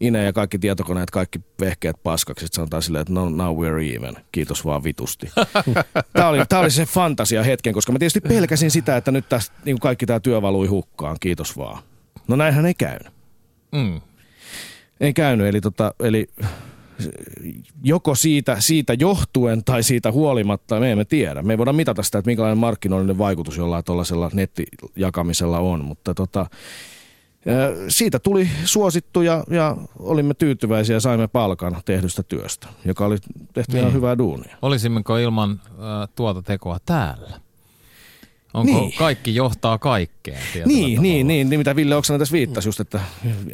Speaker 4: Ine ja kaikki tietokoneet, kaikki vehkeet paskaksi. Sitten sanotaan silleen, että no, now we're even. Kiitos vaan vitusti. Tämä oli, tämä oli se fantasia hetken, koska mä tietysti pelkäsin sitä, että nyt tästä niin kaikki tämä työ valui hukkaan. Kiitos vaan. No näinhän ei käynyt.
Speaker 5: Mm.
Speaker 4: Ei käynyt, eli, tota, eli joko siitä, siitä johtuen tai siitä huolimatta, me emme tiedä. Me ei voida mitata sitä, että minkälainen markkinoillinen vaikutus jollain tuollaisella nettijakamisella on, mutta tota, siitä tuli suosittu ja, ja olimme tyytyväisiä ja saimme palkan tehdystä työstä, joka oli tehty niin. ihan hyvää duunia.
Speaker 5: Olisimmeko ilman äh, tuota tekoa täällä? Onko niin. kaikki johtaa kaikkeen?
Speaker 4: Niin, niin, niin, niin, mitä Ville Oksanen tässä viittasi just, että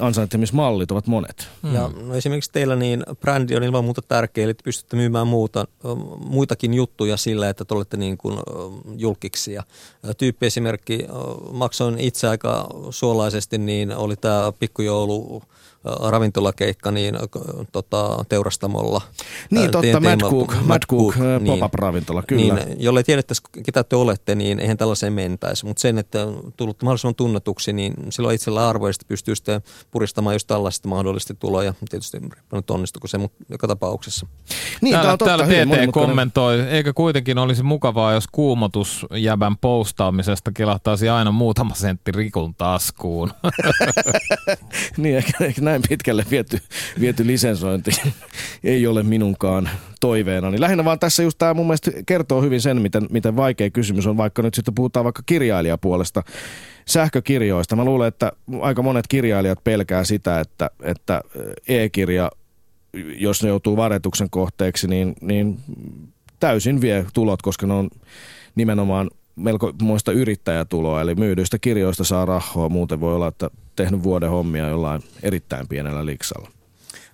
Speaker 4: ansaitsemismallit ovat monet.
Speaker 6: Mm. Ja no esimerkiksi teillä niin brändi on ilman muuta tärkeä, eli pystytte myymään muuta, muitakin juttuja sillä, että te olette niin kuin julkiksi. Ja tyyppiesimerkki, maksoin itse aika suolaisesti, niin oli tämä pikkujoulu ravintolakeikka niin, tota, teurastamolla.
Speaker 4: Niin totta, Mad Cook, Mad Cook niin, pop-up-ravintola, kyllä.
Speaker 6: Niin, jolle tiedettäisiin, ketä te olette, niin eihän tällaiseen mentäisi. Mutta sen, että tullut mahdollisimman tunnetuksi, niin silloin itsellä arvoisesti pystyy sitten puristamaan just tällaista mahdollisesti tuloja. Tietysti nyt onnistuko se, mutta joka tapauksessa.
Speaker 5: Niin, täällä, totta, täällä TT kommentoi, eikö kuitenkin olisi mukavaa, jos kuumotusjäbän postaamisesta kilahtaisi aina muutama sentti rikun taskuun.
Speaker 4: niin, ehkä, ehkä näin pitkälle viety, viety lisensointi ei ole minunkaan toiveena. Niin lähinnä vaan tässä just tämä mun mielestä kertoo hyvin sen, miten, miten vaikea kysymys on, vaikka nyt sitten puhutaan vaikka kirjailijapuolesta sähkökirjoista. Mä luulen, että aika monet kirjailijat pelkää sitä, että, että e-kirja, jos ne joutuu varetuksen kohteeksi, niin, niin täysin vie tulot, koska ne on nimenomaan melko muista yrittäjätuloa, eli myydyistä kirjoista saa rahoa. Muuten voi olla, että tehnyt vuoden hommia jollain erittäin pienellä liksalla.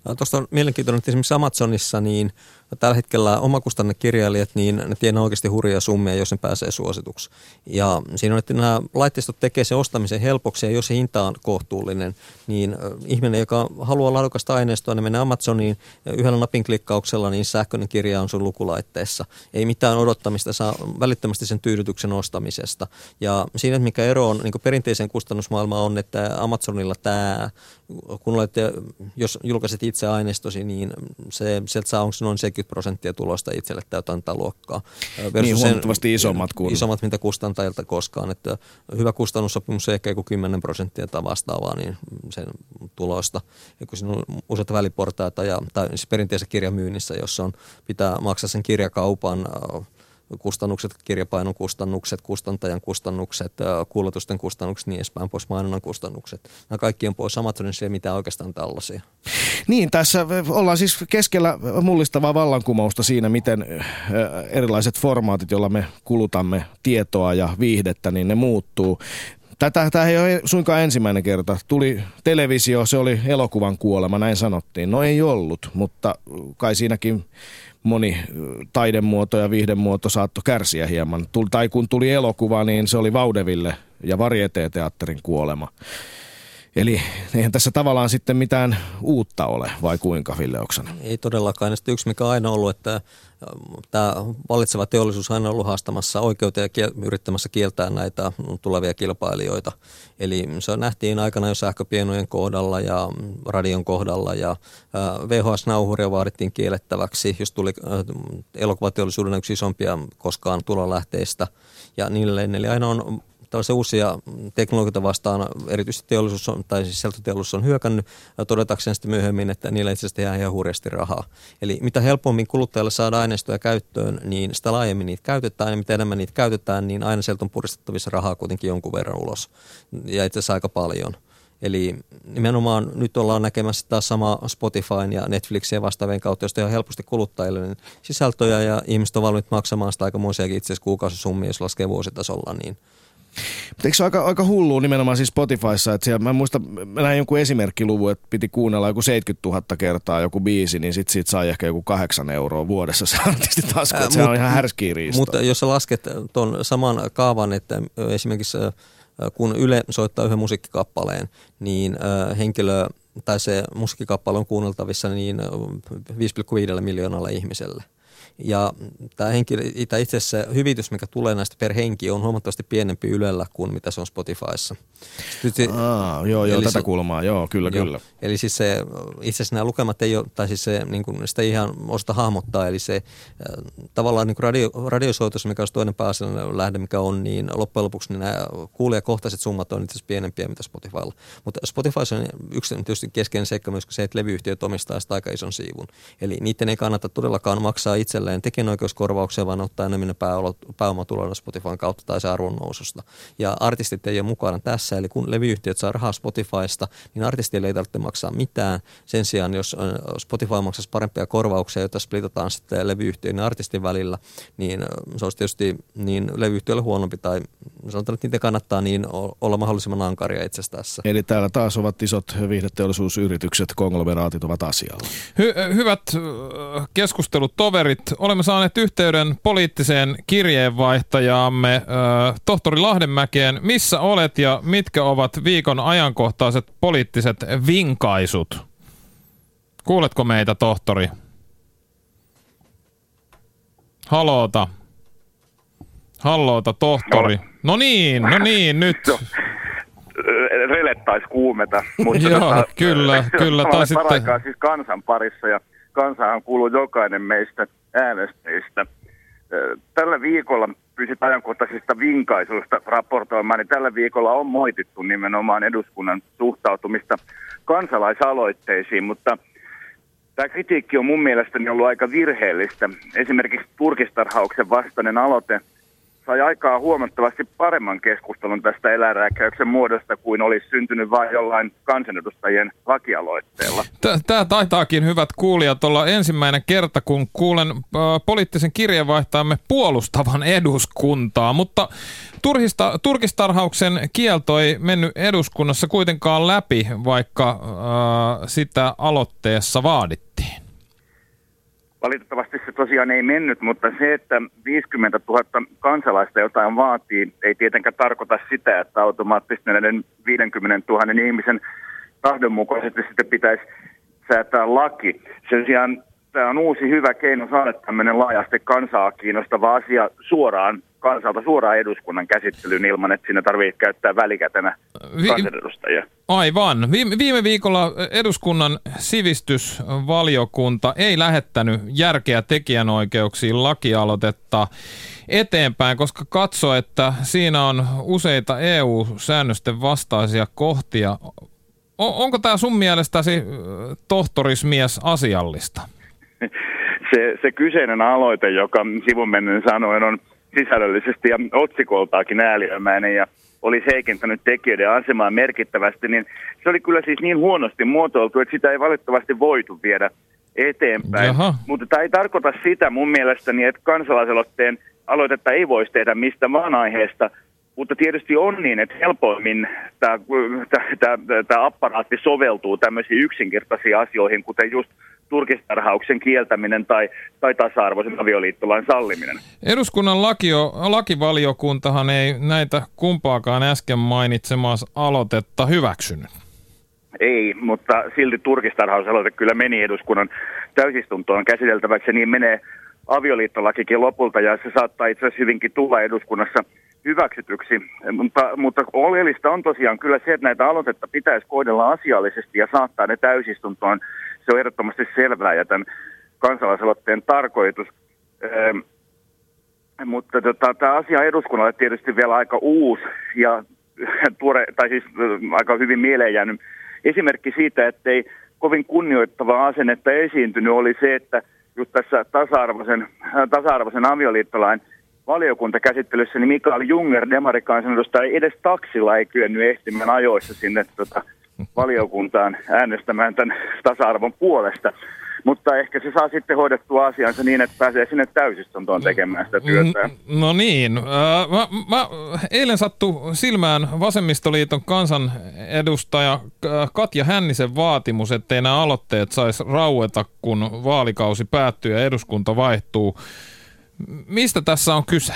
Speaker 6: No, Tuosta on mielenkiintoinen, että esimerkiksi Amazonissa niin tällä hetkellä omakustannekirjailijat, niin ne tienaa oikeasti hurjia summia, jos ne pääsee suosituksi. Ja siinä on, että nämä laitteistot tekee se ostamisen helpoksi ja jos se hinta on kohtuullinen, niin ihminen, joka haluaa laadukasta aineistoa, niin menee Amazoniin ja yhdellä napin klikkauksella, niin sähköinen kirja on sun lukulaitteessa. Ei mitään odottamista, saa välittömästi sen tyydytyksen ostamisesta. Ja siinä, mikä ero on niin perinteisen kustannusmaailmaan on, että Amazonilla tämä, kun olette, jos julkaiset itse aineistosi, niin se, sieltä saa onko noin 70 prosenttia tulosta itselle täytä antaa luokkaa.
Speaker 4: niin huomattavasti isommat kuin...
Speaker 6: Isommat, mitä kustantajilta koskaan. Että hyvä kustannussopimus ehkä joku 10 prosenttia tai vastaavaa niin sen tulosta. Ja kun siinä on useita väliportaita ja, tai siis perinteisessä kirjamyynnissä, jossa on, pitää maksaa sen kirjakaupan kustannukset, kirjapainon kustannukset, kustantajan kustannukset, kuulutusten kustannukset, niin edespäin pois mainonnan kustannukset. Nämä kaikki on pois Amazonissa ja mitä oikeastaan tällaisia.
Speaker 4: Niin, tässä ollaan siis keskellä mullistavaa vallankumousta siinä, miten erilaiset formaatit, joilla me kulutamme tietoa ja viihdettä, niin ne muuttuu. Tätä, tämä ei ole suinkaan ensimmäinen kerta. Tuli televisio, se oli elokuvan kuolema, näin sanottiin. No ei ollut, mutta kai siinäkin moni taidemuoto ja viihdemuoto saattoi kärsiä hieman. Tai kun tuli elokuva, niin se oli Vaudeville ja varieteateatterin kuolema. Eli eihän tässä tavallaan sitten mitään uutta ole, vai kuinka, Ville Oksanen?
Speaker 6: Ei todellakaan. Ja sitten yksi, mikä on aina ollut, että tämä vallitseva teollisuus on aina ollut haastamassa oikeuteen ja yrittämässä kieltää näitä tulevia kilpailijoita. Eli se nähtiin aikana jo sähköpienojen kohdalla ja radion kohdalla ja VHS-nauhuria vaadittiin kiellettäväksi, jos tuli elokuvateollisuuden yksi isompia koskaan tulolähteistä ja niille. Eli aina on tällaisia uusia teknologioita vastaan erityisesti teollisuus on, tai siis seltoteollisuus on hyökännyt todetakseen sitten myöhemmin, että niillä itse asiassa ihan hurjasti rahaa. Eli mitä helpommin kuluttajalle saada aineistoja käyttöön, niin sitä laajemmin niitä käytetään ja mitä enemmän niitä käytetään, niin aina sieltä on puristettavissa rahaa kuitenkin jonkun verran ulos ja itse asiassa aika paljon. Eli nimenomaan nyt ollaan näkemässä taas sama Spotifyn ja Netflixin ja vastaavien kautta, josta ihan helposti kuluttajille niin sisältöjä ja ihmiset on valmiit maksamaan sitä aikamoisiakin itse asiassa kuukausisummia, jos laskee vuositasolla, niin –
Speaker 4: mutta eikö se aika, aika hullua nimenomaan siis Spotifyssa, että siellä, mä muistan, mä näin jonkun esimerkkiluvun, että piti kuunnella joku 70 000 kertaa joku biisi, niin sit siitä sai ehkä joku kahdeksan euroa vuodessa se artisti tasku, se on ihan härskiä
Speaker 6: Mutta jos sä lasket tuon saman kaavan, että esimerkiksi kun Yle soittaa yhden musiikkikappaleen, niin henkilö tai se musiikkikappale on kuunneltavissa niin 5,5 miljoonalla ihmiselle. Ja tämä, henki, tämä itse asiassa hyvitys, mikä tulee näistä per henki, on huomattavasti pienempi Ylellä kuin mitä se on Spotifyssa.
Speaker 4: Aa, joo, joo, tätä se, kulmaa, joo, kyllä, joo, kyllä.
Speaker 6: Eli siis se, itse asiassa nämä lukemat ei ole, tai siis se, niin kuin sitä ihan osta hahmottaa, eli se äh, tavallaan niin radio, radiosoitus, mikä olisi toinen pääasiallinen lähde, mikä on, niin loppujen lopuksi niin nämä kuulijakohtaiset summat on itse asiassa pienempiä mitä Spotifylla. Mutta Spotify on yksi tietysti keskeinen seikka myös se, että levyyhtiöt omistaa sitä aika ison siivun. Eli niiden ei kannata todellakaan maksaa itselleen tekijänoikeuskorvauksia, vaan ottaa enemmän pääomatuloina Spotifyn kautta tai se arvonnoususta. Ja artistit ei ole mukana tässä, eli kun levyyhtiöt saa rahaa Spotifysta, niin artistille ei tarvitse maksaa mitään. Sen sijaan, jos Spotify maksaisi parempia korvauksia, joita splitataan sitten levyyhtiön ja artistin välillä, niin se olisi tietysti niin levyyhtiölle huonompi tai sanotaan, että niitä kannattaa niin olla mahdollisimman ankaria itse tässä.
Speaker 4: Eli täällä taas ovat isot viihdeteollisuusyritykset, konglomeraatit ovat asialla.
Speaker 5: Hy- hyvät keskustelut, toverit. Olemme saaneet yhteyden poliittiseen kirjeenvaihtajaamme tohtori Lahdenmäkeen. Missä olet ja mitkä ovat viikon ajankohtaiset poliittiset vinkaisut? Kuuletko meitä, tohtori? Haloota. Halloota, tohtori. No niin, no niin, nyt.
Speaker 7: Rele taisi kuumeta.
Speaker 5: Mutta Joo, tota, kyllä, kyllä.
Speaker 7: Tai sitten... siis kansan parissa ja kansahan kuuluu jokainen meistä äänestäjistä. Tällä viikolla pysyt ajankohtaisista vinkaisuista raportoimaan, niin tällä viikolla on moitittu nimenomaan eduskunnan suhtautumista kansalaisaloitteisiin, mutta tämä kritiikki on mun mielestäni ollut aika virheellistä. Esimerkiksi turkistarhauksen vastainen aloite – sai aikaa huomattavasti paremman keskustelun tästä eläinrääkkäyksen muodosta kuin olisi syntynyt vain jollain kansanedustajien lakialoitteella.
Speaker 5: Tämä taitaakin, hyvät kuulijat, olla ensimmäinen kerta, kun kuulen äh, poliittisen kirjeenvaihtajamme puolustavan eduskuntaa, mutta turhista, turkistarhauksen kielto ei mennyt eduskunnassa kuitenkaan läpi, vaikka äh, sitä aloitteessa vaadittiin.
Speaker 7: Valitettavasti se tosiaan ei mennyt, mutta se, että 50 000 kansalaista jotain vaatii, ei tietenkään tarkoita sitä, että automaattisesti näiden 50 000 ihmisen tahdonmukaisesti sitten pitäisi säätää laki. Sen sijaan tämä on uusi hyvä keino saada tämmöinen laajasti kansaa kiinnostava asia suoraan kansalta suoraan eduskunnan käsittelyyn ilman, että siinä tarvitsee käyttää välikätenä kansanedustajia.
Speaker 5: Aivan. Viime, viime viikolla eduskunnan sivistysvaliokunta ei lähettänyt järkeä tekijänoikeuksiin lakialoitetta eteenpäin, koska katsoo, että siinä on useita EU-säännösten vastaisia kohtia. O- onko tämä sun mielestäsi tohtorismies asiallista?
Speaker 7: Se, se kyseinen aloite, joka sivumennen sanoen on sisällöllisesti ja otsikoltaakin ääliömäinen ja olisi heikentänyt tekijöiden asemaa merkittävästi, niin se oli kyllä siis niin huonosti muotoiltu, että sitä ei valitettavasti voitu viedä eteenpäin. Jaha. Mutta tämä ei tarkoita sitä mun mielestäni, että kansalaisaloitteen aloitetta ei voisi tehdä mistä vaan aiheesta, mutta tietysti on niin, että helpoimmin tämä, tämä, tämä apparaatti soveltuu tämmöisiin yksinkertaisiin asioihin, kuten just turkistarhauksen kieltäminen tai, tai tasa-arvoisen avioliittolain salliminen.
Speaker 5: Eduskunnan lakio, lakivaliokuntahan ei näitä kumpaakaan äsken mainitsemaas aloitetta hyväksynyt.
Speaker 7: Ei, mutta silti turkistarhausaloite kyllä meni eduskunnan täysistuntoon käsiteltäväksi, niin menee avioliittolakikin lopulta ja se saattaa itse asiassa hyvinkin tulla eduskunnassa hyväksytyksi. Mutta, mutta oleellista on tosiaan kyllä se, että näitä aloitetta pitäisi kohdella asiallisesti ja saattaa ne täysistuntoon se on ehdottomasti selvää ja tämän kansalaisaloitteen tarkoitus. Ähm, mutta tota, tämä asia eduskunnalle tietysti vielä aika uusi ja tuore, tai siis aika hyvin mieleen jäänyt esimerkki siitä, että ei kovin kunnioittavaa asennetta esiintynyt, oli se, että just tässä tasa-arvoisen, äh, tasa-arvoisen avioliittolain valiokuntakäsittelyssä, niin Mikael Junger, demarikansanedustaja, edes taksilla ei kyennyt ehtimään ajoissa sinne tota, valiokuntaan äänestämään tämän tasa-arvon puolesta. Mutta ehkä se saa sitten hoidettua asiansa niin, että pääsee sinne täysistuntoon tekemään sitä työtä.
Speaker 5: No niin. Äh, mä, mä, eilen sattu silmään Vasemmistoliiton kansanedustaja äh, Katja Hännisen vaatimus, ettei nämä aloitteet saisi raueta, kun vaalikausi päättyy ja eduskunta vaihtuu. Mistä tässä on kyse?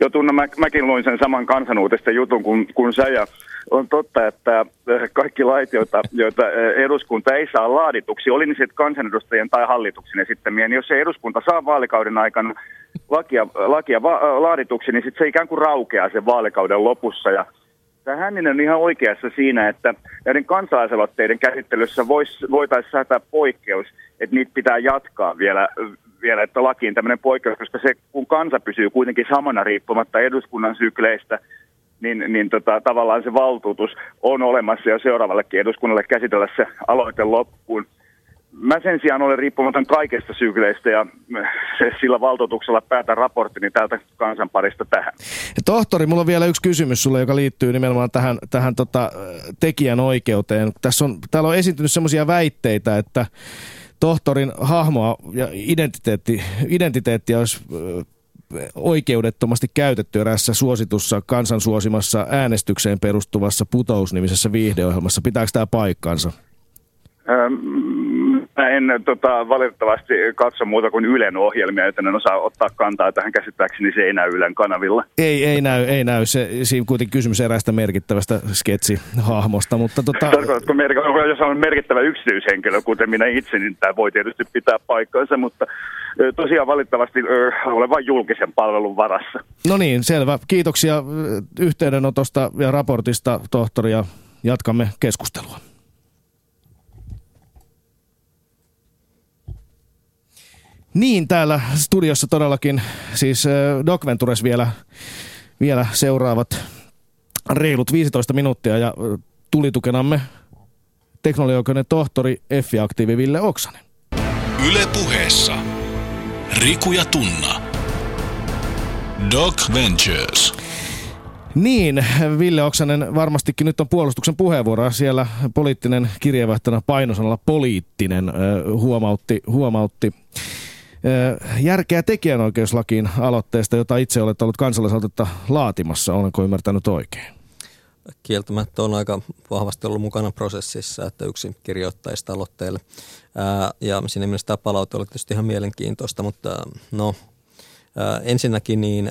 Speaker 7: Joo, mä, mäkin luin sen saman kansanuutisten jutun kuin, kuin sä ja on totta, että kaikki lait, joita, joita eduskunta ei saa laadituksi, oli ne sitten kansanedustajien tai hallituksen esittämiä, niin jos se eduskunta saa vaalikauden aikana lakia, lakia va- laadituksi, niin sitten se ikään kuin raukeaa sen vaalikauden lopussa. Ja Tämä Hänninen on ihan oikeassa siinä, että näiden kansalaisaloitteiden käsittelyssä voitaisiin säätää poikkeus, että niitä pitää jatkaa vielä, vielä että lakiin tämmöinen poikkeus, koska se, kun kansa pysyy kuitenkin samana riippumatta eduskunnan sykleistä, niin, niin tota, tavallaan se valtuutus on olemassa jo seuraavallekin eduskunnalle käsitellä se aloite loppuun mä sen sijaan olen riippumaton kaikesta sykleistä ja se, sillä valtuutuksella päätän raporttini täältä kansanparista tähän.
Speaker 4: Ja tohtori, mulla on vielä yksi kysymys sulle, joka liittyy nimenomaan tähän, tähän tota, tekijän oikeuteen. Tässä on, täällä on esiintynyt sellaisia väitteitä, että tohtorin hahmoa ja identiteetti, identiteettiä olisi oikeudettomasti käytetty erässä suositussa kansansuosimassa äänestykseen perustuvassa putousnimisessä viihdeohjelmassa. Pitääkö tämä paikkansa?
Speaker 7: Mä en tota, valitettavasti katso muuta kuin Ylen ohjelmia, joten en osaa ottaa kantaa tähän käsittääkseni, se ei näy Ylen kanavilla.
Speaker 4: Ei, ei näy, ei näy. Se, siinä kuitenkin kysymys eräästä merkittävästä sketsihahmosta, mutta tota...
Speaker 7: Tarkoitatko, jos on merkittävä yksityishenkilö, kuten minä itse, niin tämä voi tietysti pitää paikkansa, mutta tosiaan valitettavasti olen vain julkisen palvelun varassa.
Speaker 4: No niin, selvä. Kiitoksia yhteydenotosta ja raportista, tohtori, ja jatkamme keskustelua. Niin, täällä studiossa todellakin siis Doc Ventures vielä, vielä seuraavat reilut 15 minuuttia ja tulitukenamme teknologioikeuden tohtori F-aktiivi Ville Oksanen.
Speaker 2: Yle puheessa Riku ja Tunna. Doc Ventures.
Speaker 4: Niin, Ville Oksanen varmastikin nyt on puolustuksen puheenvuoroa. Siellä poliittinen kirjeenvaihtajana painosanalla poliittinen huomautti, huomautti järkeä tekijänoikeuslakiin aloitteesta, jota itse olet ollut kansalaisaloitetta laatimassa. Olenko ymmärtänyt oikein?
Speaker 6: Kieltämättä on aika vahvasti ollut mukana prosessissa, että yksi kirjoittajista aloitteelle. ja siinä mielessä tämä palaute oli tietysti ihan mielenkiintoista, mutta no Ensinnäkin niin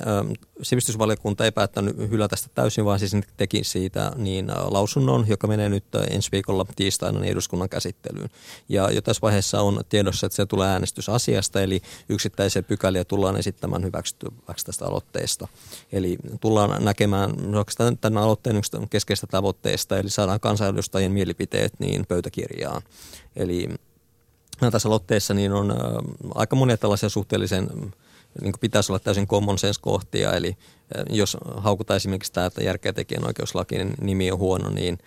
Speaker 6: sivistysvaliokunta ei päättänyt hylätä sitä täysin, vaan siis teki siitä niin lausunnon, joka menee nyt ensi viikolla tiistaina niin eduskunnan käsittelyyn. Ja jo tässä vaiheessa on tiedossa, että se tulee äänestysasiasta, eli yksittäisiä pykäliä tullaan esittämään hyväksyttäväksi tästä aloitteesta. Eli tullaan näkemään oikeastaan tämän aloitteen yksi keskeistä tavoitteesta, eli saadaan kansanedustajien mielipiteet niin pöytäkirjaan. Eli tässä aloitteessa niin on aika monia tällaisia suhteellisen niin pitäisi olla täysin common sense kohtia, eli jos haukutaan esimerkiksi tämä, että järkeä tekijänoikeuslakien nimi on huono, niin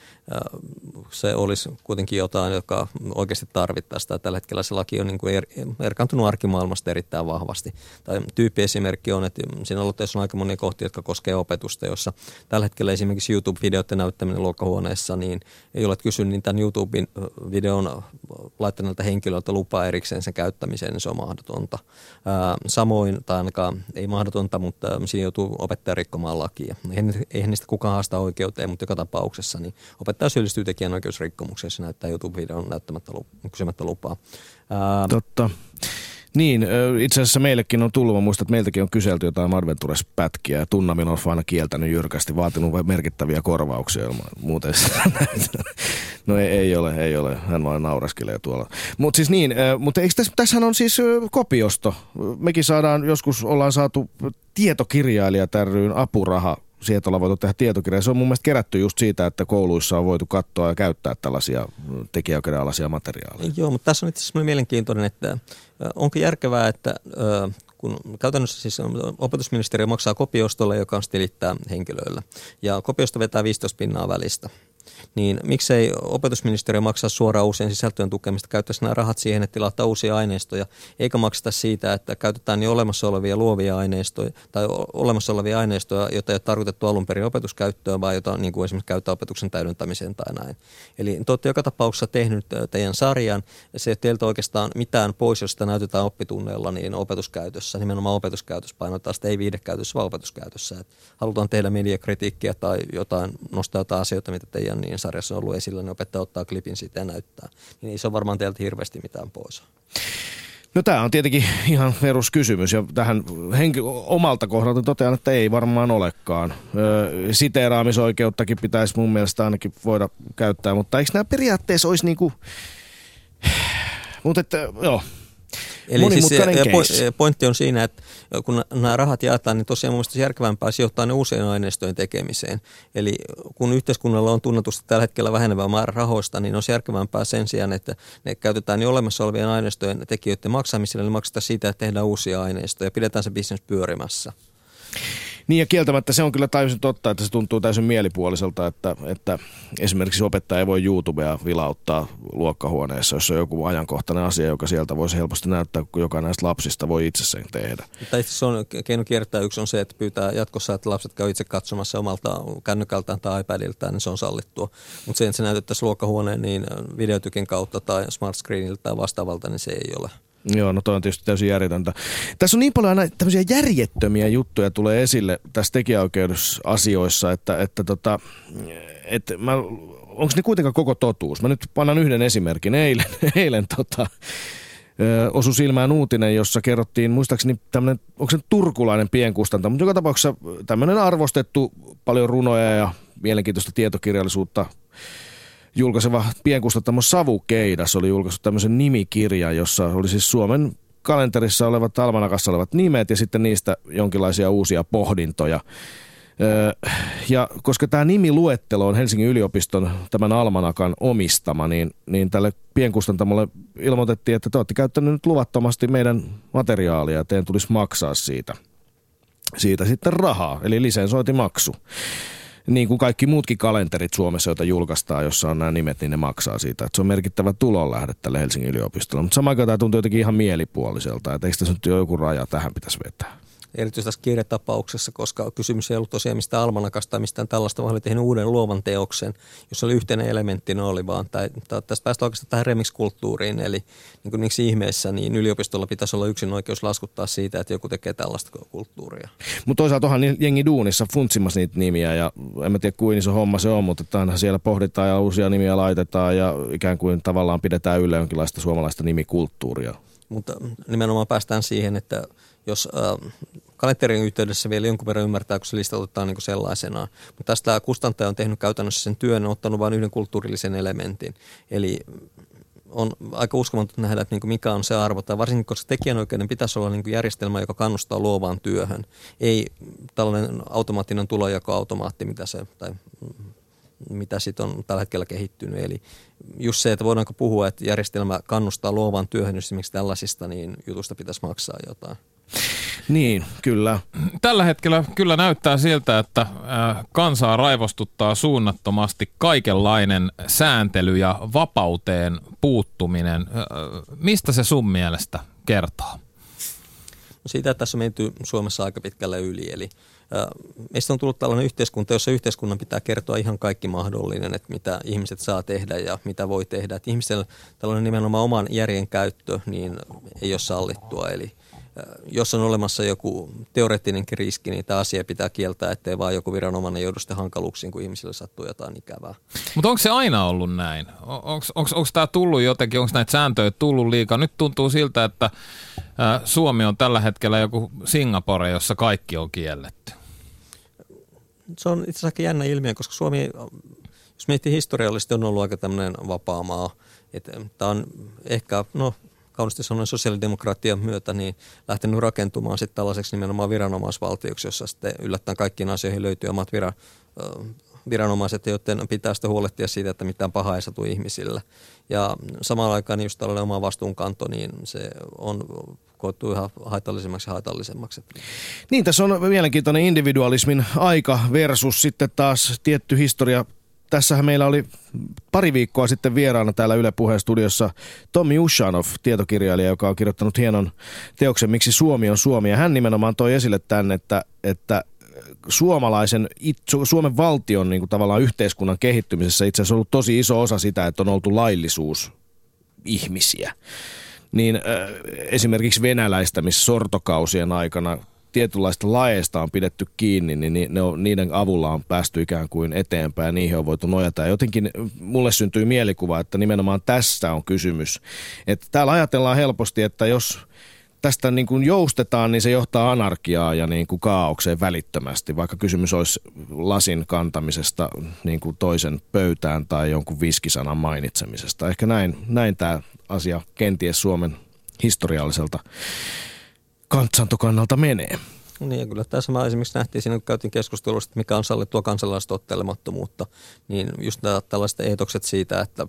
Speaker 6: se olisi kuitenkin jotain, joka oikeasti tarvittaisiin. Tällä hetkellä se laki on niin kuin er, erkaantunut arkimaailmasta erittäin vahvasti. Tai tyyppiesimerkki on, että siinä aloitteessa on aika monia kohtia, jotka koskevat opetusta, jossa tällä hetkellä esimerkiksi YouTube-videoiden näyttäminen luokkahuoneessa, niin ei ole kysynyt niin tämän YouTube-videon laittaneelta henkilöltä lupaa erikseen sen käyttämiseen, niin se on mahdotonta. Samoin, tai ainakaan ei mahdotonta, mutta siinä joutuu opettaja rikkomaan lakia. Eihän, eihän niistä kukaan haasta oikeuteen, mutta joka tapauksessa niin opettaja syyllistyy tekijänoikeusrikkomukseen, se näyttää YouTube-videon näyttämättä kysymättä lupaa.
Speaker 4: Ää, Totta. Niin, itse asiassa meillekin on tullut, mä muistan, että meiltäkin on kyselty jotain Adventures-pätkiä ja Tunnamin on aina kieltänyt jyrkästi, vaatinut merkittäviä korvauksia. Muuten no ei, ei, ole, ei ole, hän vaan nauraskelee tuolla. Mutta siis niin, mutta eikö tässä, tässähän on siis kopiosto. Mekin saadaan, joskus ollaan saatu tietokirjailija ryyn apuraha sieltä ollaan voitu tehdä tietokirja. Se on mun mielestä kerätty just siitä, että kouluissa on voitu katsoa ja käyttää tällaisia tekijäoikeuden materiaaleja.
Speaker 6: Joo, mutta tässä on itse asiassa mielenkiintoinen, että onko järkevää, että kun käytännössä siis opetusministeriö maksaa kopiostolle, joka on tilittää henkilöillä. Ja kopiosto vetää 15 pinnaa välistä niin miksei opetusministeriö maksaa suoraan uusien sisältöjen tukemista, käyttäisi nämä rahat siihen, että tilataan uusia aineistoja, eikä makseta siitä, että käytetään jo olemassa olevia luovia aineistoja tai olemassa olevia aineistoja, joita ei ole tarkoitettu alun perin opetuskäyttöön, vaan jota niin kuin esimerkiksi käyttää opetuksen täydentämiseen tai näin. Eli te olette joka tapauksessa tehnyt teidän sarjan, ja se ei teiltä oikeastaan mitään pois, jos sitä näytetään oppitunneilla, niin opetuskäytössä, nimenomaan opetuskäytössä painotetaan sitä ei viidekäytössä, vaan opetuskäytössä. Et halutaan tehdä mediakritiikkiä tai jotain, nostaa jotain asioita, mitä teidän niin sarjassa on ollut esillä, niin opettaja ottaa klipin siitä ja näyttää. Niin ei se ole varmaan teiltä hirveästi mitään pois.
Speaker 4: No tämä on tietenkin ihan peruskysymys ja tähän henki, omalta kohdalta totean, että ei varmaan olekaan. Öö, siteeraamisoikeuttakin pitäisi mun mielestä ainakin voida käyttää, mutta eikö nämä periaatteessa olisi niinku... Mutta että joo,
Speaker 6: Eli siis se, po-
Speaker 4: case.
Speaker 6: pointti on siinä, että kun nämä rahat jaetaan, niin tosiaan mun mielestä järkevämpää sijoittaa ne uusien aineistojen tekemiseen. Eli kun yhteiskunnalla on tunnetusti tällä hetkellä vähenevä määrä rahoista, niin on järkevämpää sen sijaan, että ne käytetään jo olemassa olevien aineistojen tekijöiden maksamiselle, niin maksetaan siitä, että tehdään uusia aineistoja ja pidetään se bisnes pyörimässä.
Speaker 4: Niin ja kieltämättä se on kyllä täysin totta, että se tuntuu täysin mielipuoliselta, että, että esimerkiksi opettaja ei voi YouTubea vilauttaa luokkahuoneessa, jos on joku ajankohtainen asia, joka sieltä voisi helposti näyttää, kun jokainen näistä lapsista voi itse sen tehdä.
Speaker 6: Tai itse on, keino kiertää yksi on se, että pyytää jatkossa, että lapset käy itse katsomassa omalta kännykältään tai iPadiltaan, niin se on sallittua. Mutta se, että se näytettäisiin luokkahuoneen niin videotykin kautta tai smart screeniltä tai vastaavalta, niin se ei ole.
Speaker 4: Joo, no toi on tietysti täysin järjetöntä. Tässä on niin paljon aina tämmöisiä järjettömiä juttuja tulee esille tässä tekijäoikeusasioissa, että, että tota, että mä, onko ne kuitenkaan koko totuus? Mä nyt pannan yhden esimerkin. Eilen, eilen tota, ö, osui silmään uutinen, jossa kerrottiin, muistaakseni tämmöinen, onko se turkulainen pienkustanta, mutta joka tapauksessa tämmöinen arvostettu paljon runoja ja mielenkiintoista tietokirjallisuutta julkaiseva pienkustantamo Savukeidas oli julkaissut tämmöisen nimikirjan, jossa oli siis Suomen kalenterissa olevat, almanakassa olevat nimet ja sitten niistä jonkinlaisia uusia pohdintoja. Ja koska tämä nimiluettelo on Helsingin yliopiston tämän almanakan omistama, niin, niin tälle pienkustantamolle ilmoitettiin, että te olette käyttäneet nyt luvattomasti meidän materiaalia ja teidän tulisi maksaa siitä, siitä sitten rahaa, eli lisensointimaksu niin kuin kaikki muutkin kalenterit Suomessa, joita julkaistaan, jossa on nämä nimet, niin ne maksaa siitä. Että se on merkittävä tulonlähde tälle Helsingin yliopistolle. Mutta samaan aikaan tämä tuntuu jotenkin ihan mielipuoliselta, että eikö tässä nyt jo joku raja tähän pitäisi vetää.
Speaker 6: Erityisesti tässä kirjatapauksessa, koska kysymys ei ollut tosiaan mistään almanakasta tai mistään tällaista, vaan oli tehnyt uuden luovan teoksen, jossa oli yhteinen elementti, oli vaan. Tai, tai tästä päästä oikeastaan tähän remix-kulttuuriin, eli niin kuin miksi ihmeessä, niin yliopistolla pitäisi olla yksin oikeus laskuttaa siitä, että joku tekee tällaista kulttuuria.
Speaker 4: Mutta toisaalta onhan ni- jengi duunissa funtsimassa niitä nimiä ja en mä tiedä kuinka iso homma se on, mutta aina siellä pohditaan ja uusia nimiä laitetaan ja ikään kuin tavallaan pidetään yllä jonkinlaista suomalaista nimikulttuuria.
Speaker 6: Mutta nimenomaan päästään siihen, että jos äh, kalenterin yhteydessä vielä jonkun verran ymmärtää, kun se lista otetaan niin sellaisenaan. Mutta tästä kustantaja on tehnyt käytännössä sen työn, ottanut vain yhden kulttuurillisen elementin. Eli on aika uskomatonta nähdä, että niin mikä on se arvo, tai varsinkin koska tekijänoikeuden pitäisi olla niin järjestelmä, joka kannustaa luovaan työhön. Ei tällainen automaattinen tulojakoautomaatti, mitä se, tai mitä sitten on tällä hetkellä kehittynyt. Eli just se, että voidaanko puhua, että järjestelmä kannustaa luovaan työhön esimerkiksi tällaisista, niin jutusta pitäisi maksaa jotain.
Speaker 4: Niin, kyllä.
Speaker 5: Tällä hetkellä kyllä näyttää siltä, että kansaa raivostuttaa suunnattomasti kaikenlainen sääntely ja vapauteen puuttuminen. Mistä se sun mielestä kertoo?
Speaker 6: No siitä, että tässä on menty Suomessa aika pitkälle yli. Eli meistä on tullut tällainen yhteiskunta, jossa yhteiskunnan pitää kertoa ihan kaikki mahdollinen, että mitä ihmiset saa tehdä ja mitä voi tehdä. Että ihmisellä tällainen nimenomaan oman järjen käyttö niin ei ole sallittua. Eli jos on olemassa joku teoreettinenkin riski, niin tämä asia pitää kieltää, ettei vaan joku viranomainen joudu sitten hankaluuksiin, kun ihmisille sattuu jotain ikävää.
Speaker 5: Mutta onko se aina ollut näin? Onko tämä tullut jotenkin, onko näitä sääntöjä tullut liikaa? Nyt tuntuu siltä, että Suomi on tällä hetkellä joku Singapore, jossa kaikki on kielletty.
Speaker 6: Se on itse asiassa aika jännä ilmiö, koska Suomi, jos miettii historiallisesti, on ollut aika tämmöinen vapaa maa. Tämä on ehkä, no kaunisti sanoen sosiaalidemokratian myötä niin lähtenyt rakentumaan sitten tällaiseksi nimenomaan viranomaisvaltioksi, jossa sitten yllättäen kaikkiin asioihin löytyy omat vira, viranomaiset, joiden pitää sitten huolehtia siitä, että mitään pahaa ei satu ihmisille. Ja samalla aikaan just tällainen oma vastuunkanto, niin se on koettu ihan haitallisemmaksi ja haitallisemmaksi.
Speaker 4: Niin, tässä on mielenkiintoinen individualismin aika versus sitten taas tietty historia tässähän meillä oli pari viikkoa sitten vieraana täällä Yle Puheen studiossa Tommi Ushanov, tietokirjailija, joka on kirjoittanut hienon teoksen Miksi Suomi on Suomi. Ja hän nimenomaan toi esille tämän, että, että suomalaisen, Suomen valtion niin kuin tavallaan yhteiskunnan kehittymisessä itse asiassa ollut tosi iso osa sitä, että on oltu laillisuus ihmisiä. Niin äh, esimerkiksi venäläistämis sortokausien aikana tietynlaista laeista on pidetty kiinni, niin ne on, niiden avulla on päästy ikään kuin eteenpäin ja niihin on voitu nojata. Ja jotenkin mulle syntyy mielikuva, että nimenomaan tässä on kysymys. Että täällä ajatellaan helposti, että jos tästä niin kuin joustetaan, niin se johtaa anarkiaa ja niin kuin kaaukseen välittömästi, vaikka kysymys olisi lasin kantamisesta niin kuin toisen pöytään tai jonkun viskisanan mainitsemisesta. Ehkä näin, näin tämä asia kenties Suomen historialliselta kansantokannalta menee.
Speaker 6: Niin ja kyllä tässä mä esimerkiksi nähtiin siinä, kun käytiin keskustelua, että mikä on sallittua kansalaistottelemattomuutta, niin just nämä tällaiset eetokset siitä, että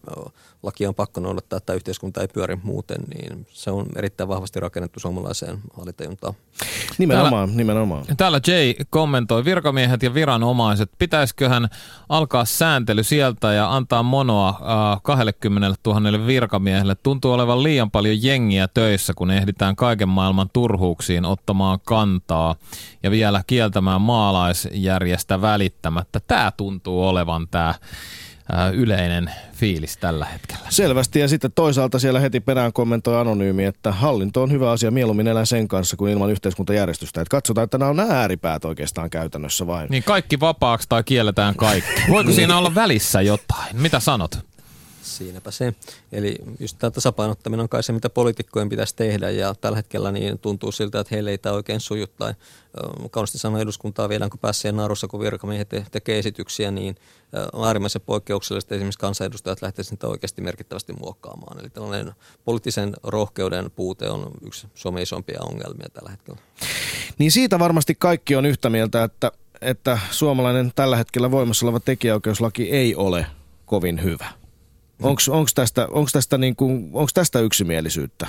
Speaker 6: laki on pakko noudattaa, että yhteiskunta ei pyöri muuten, niin se on erittäin vahvasti rakennettu suomalaiseen haalitajuntaan.
Speaker 4: Nimenomaan,
Speaker 5: täällä,
Speaker 4: nimenomaan.
Speaker 5: Täällä Jay kommentoi, virkamiehet ja viranomaiset, pitäisiköhän alkaa sääntely sieltä ja antaa monoa äh, 20 000 virkamiehelle. Tuntuu olevan liian paljon jengiä töissä, kun ehditään kaiken maailman turhuuksiin ottamaan kantaa ja vielä kieltämään maalaisjärjestä välittämättä. Tämä tuntuu olevan tämä yleinen fiilis tällä hetkellä.
Speaker 4: Selvästi ja sitten toisaalta siellä heti perään kommentoi anonyymi, että hallinto on hyvä asia, mieluummin elää sen kanssa kuin ilman yhteiskuntajärjestystä. Että katsotaan, että nämä on nämä ääripäät oikeastaan käytännössä vain.
Speaker 5: Niin kaikki vapaaksi tai kielletään kaikki. Voiko siinä olla välissä jotain? Mitä sanot?
Speaker 6: Siinäpä se. Eli just tämä tasapainottaminen on kai se, mitä poliitikkojen pitäisi tehdä ja tällä hetkellä niin tuntuu siltä, että heille ei tämä oikein suju tai kaunisti sanoa eduskuntaa vielä, kun pääsee narussa, kun virkamiehet tekee esityksiä, niin äärimmäisen poikkeuksellista esimerkiksi kansanedustajat lähtevät sitä oikeasti merkittävästi muokkaamaan. Eli tällainen poliittisen rohkeuden puute on yksi Suomen isompia ongelmia tällä hetkellä.
Speaker 4: Niin siitä varmasti kaikki on yhtä mieltä, että, että suomalainen tällä hetkellä voimassa oleva tekijäoikeuslaki ei ole kovin hyvä. Onko tästä, onks tästä, niinku, onks tästä yksimielisyyttä?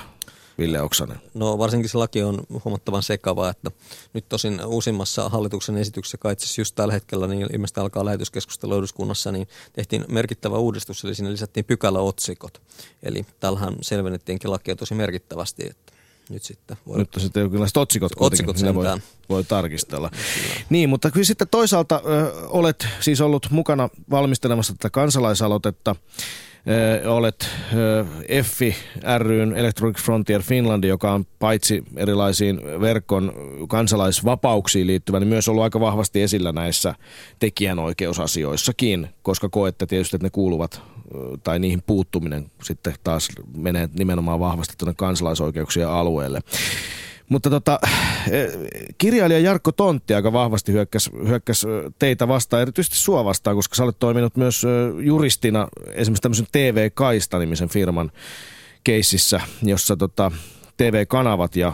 Speaker 4: Ville Oksanen?
Speaker 6: No varsinkin se laki on huomattavan sekava, että nyt tosin uusimmassa hallituksen esityksessä, kai itse just tällä hetkellä, niin ilmeisesti alkaa lähetyskeskustelu eduskunnassa, niin tehtiin merkittävä uudistus, eli sinne lisättiin pykäläotsikot. Eli tällähän selvennettiinkin lakia tosi merkittävästi, että nyt sitten
Speaker 4: voi... Nyt sitten jonkinlaiset otsikot, otsikot voi, voi tarkistella. Kyllä. Niin, mutta kyllä sitten toisaalta ö, olet siis ollut mukana valmistelemassa tätä kansalaisaloitetta olet EFFI ryn Electronic Frontier Finland, joka on paitsi erilaisiin verkon kansalaisvapauksiin liittyvä, niin myös ollut aika vahvasti esillä näissä tekijänoikeusasioissakin, koska koette tietysti, että ne kuuluvat tai niihin puuttuminen sitten taas menee nimenomaan vahvasti tuonne kansalaisoikeuksien alueelle. Mutta tota, eh, kirjailija Jarkko Tontti aika vahvasti hyökkäsi, hyökkäs teitä vastaan, erityisesti sua vastaan, koska sä olet toiminut myös juristina esimerkiksi tämmöisen TV-kaista-nimisen firman keississä, jossa tota, TV-kanavat ja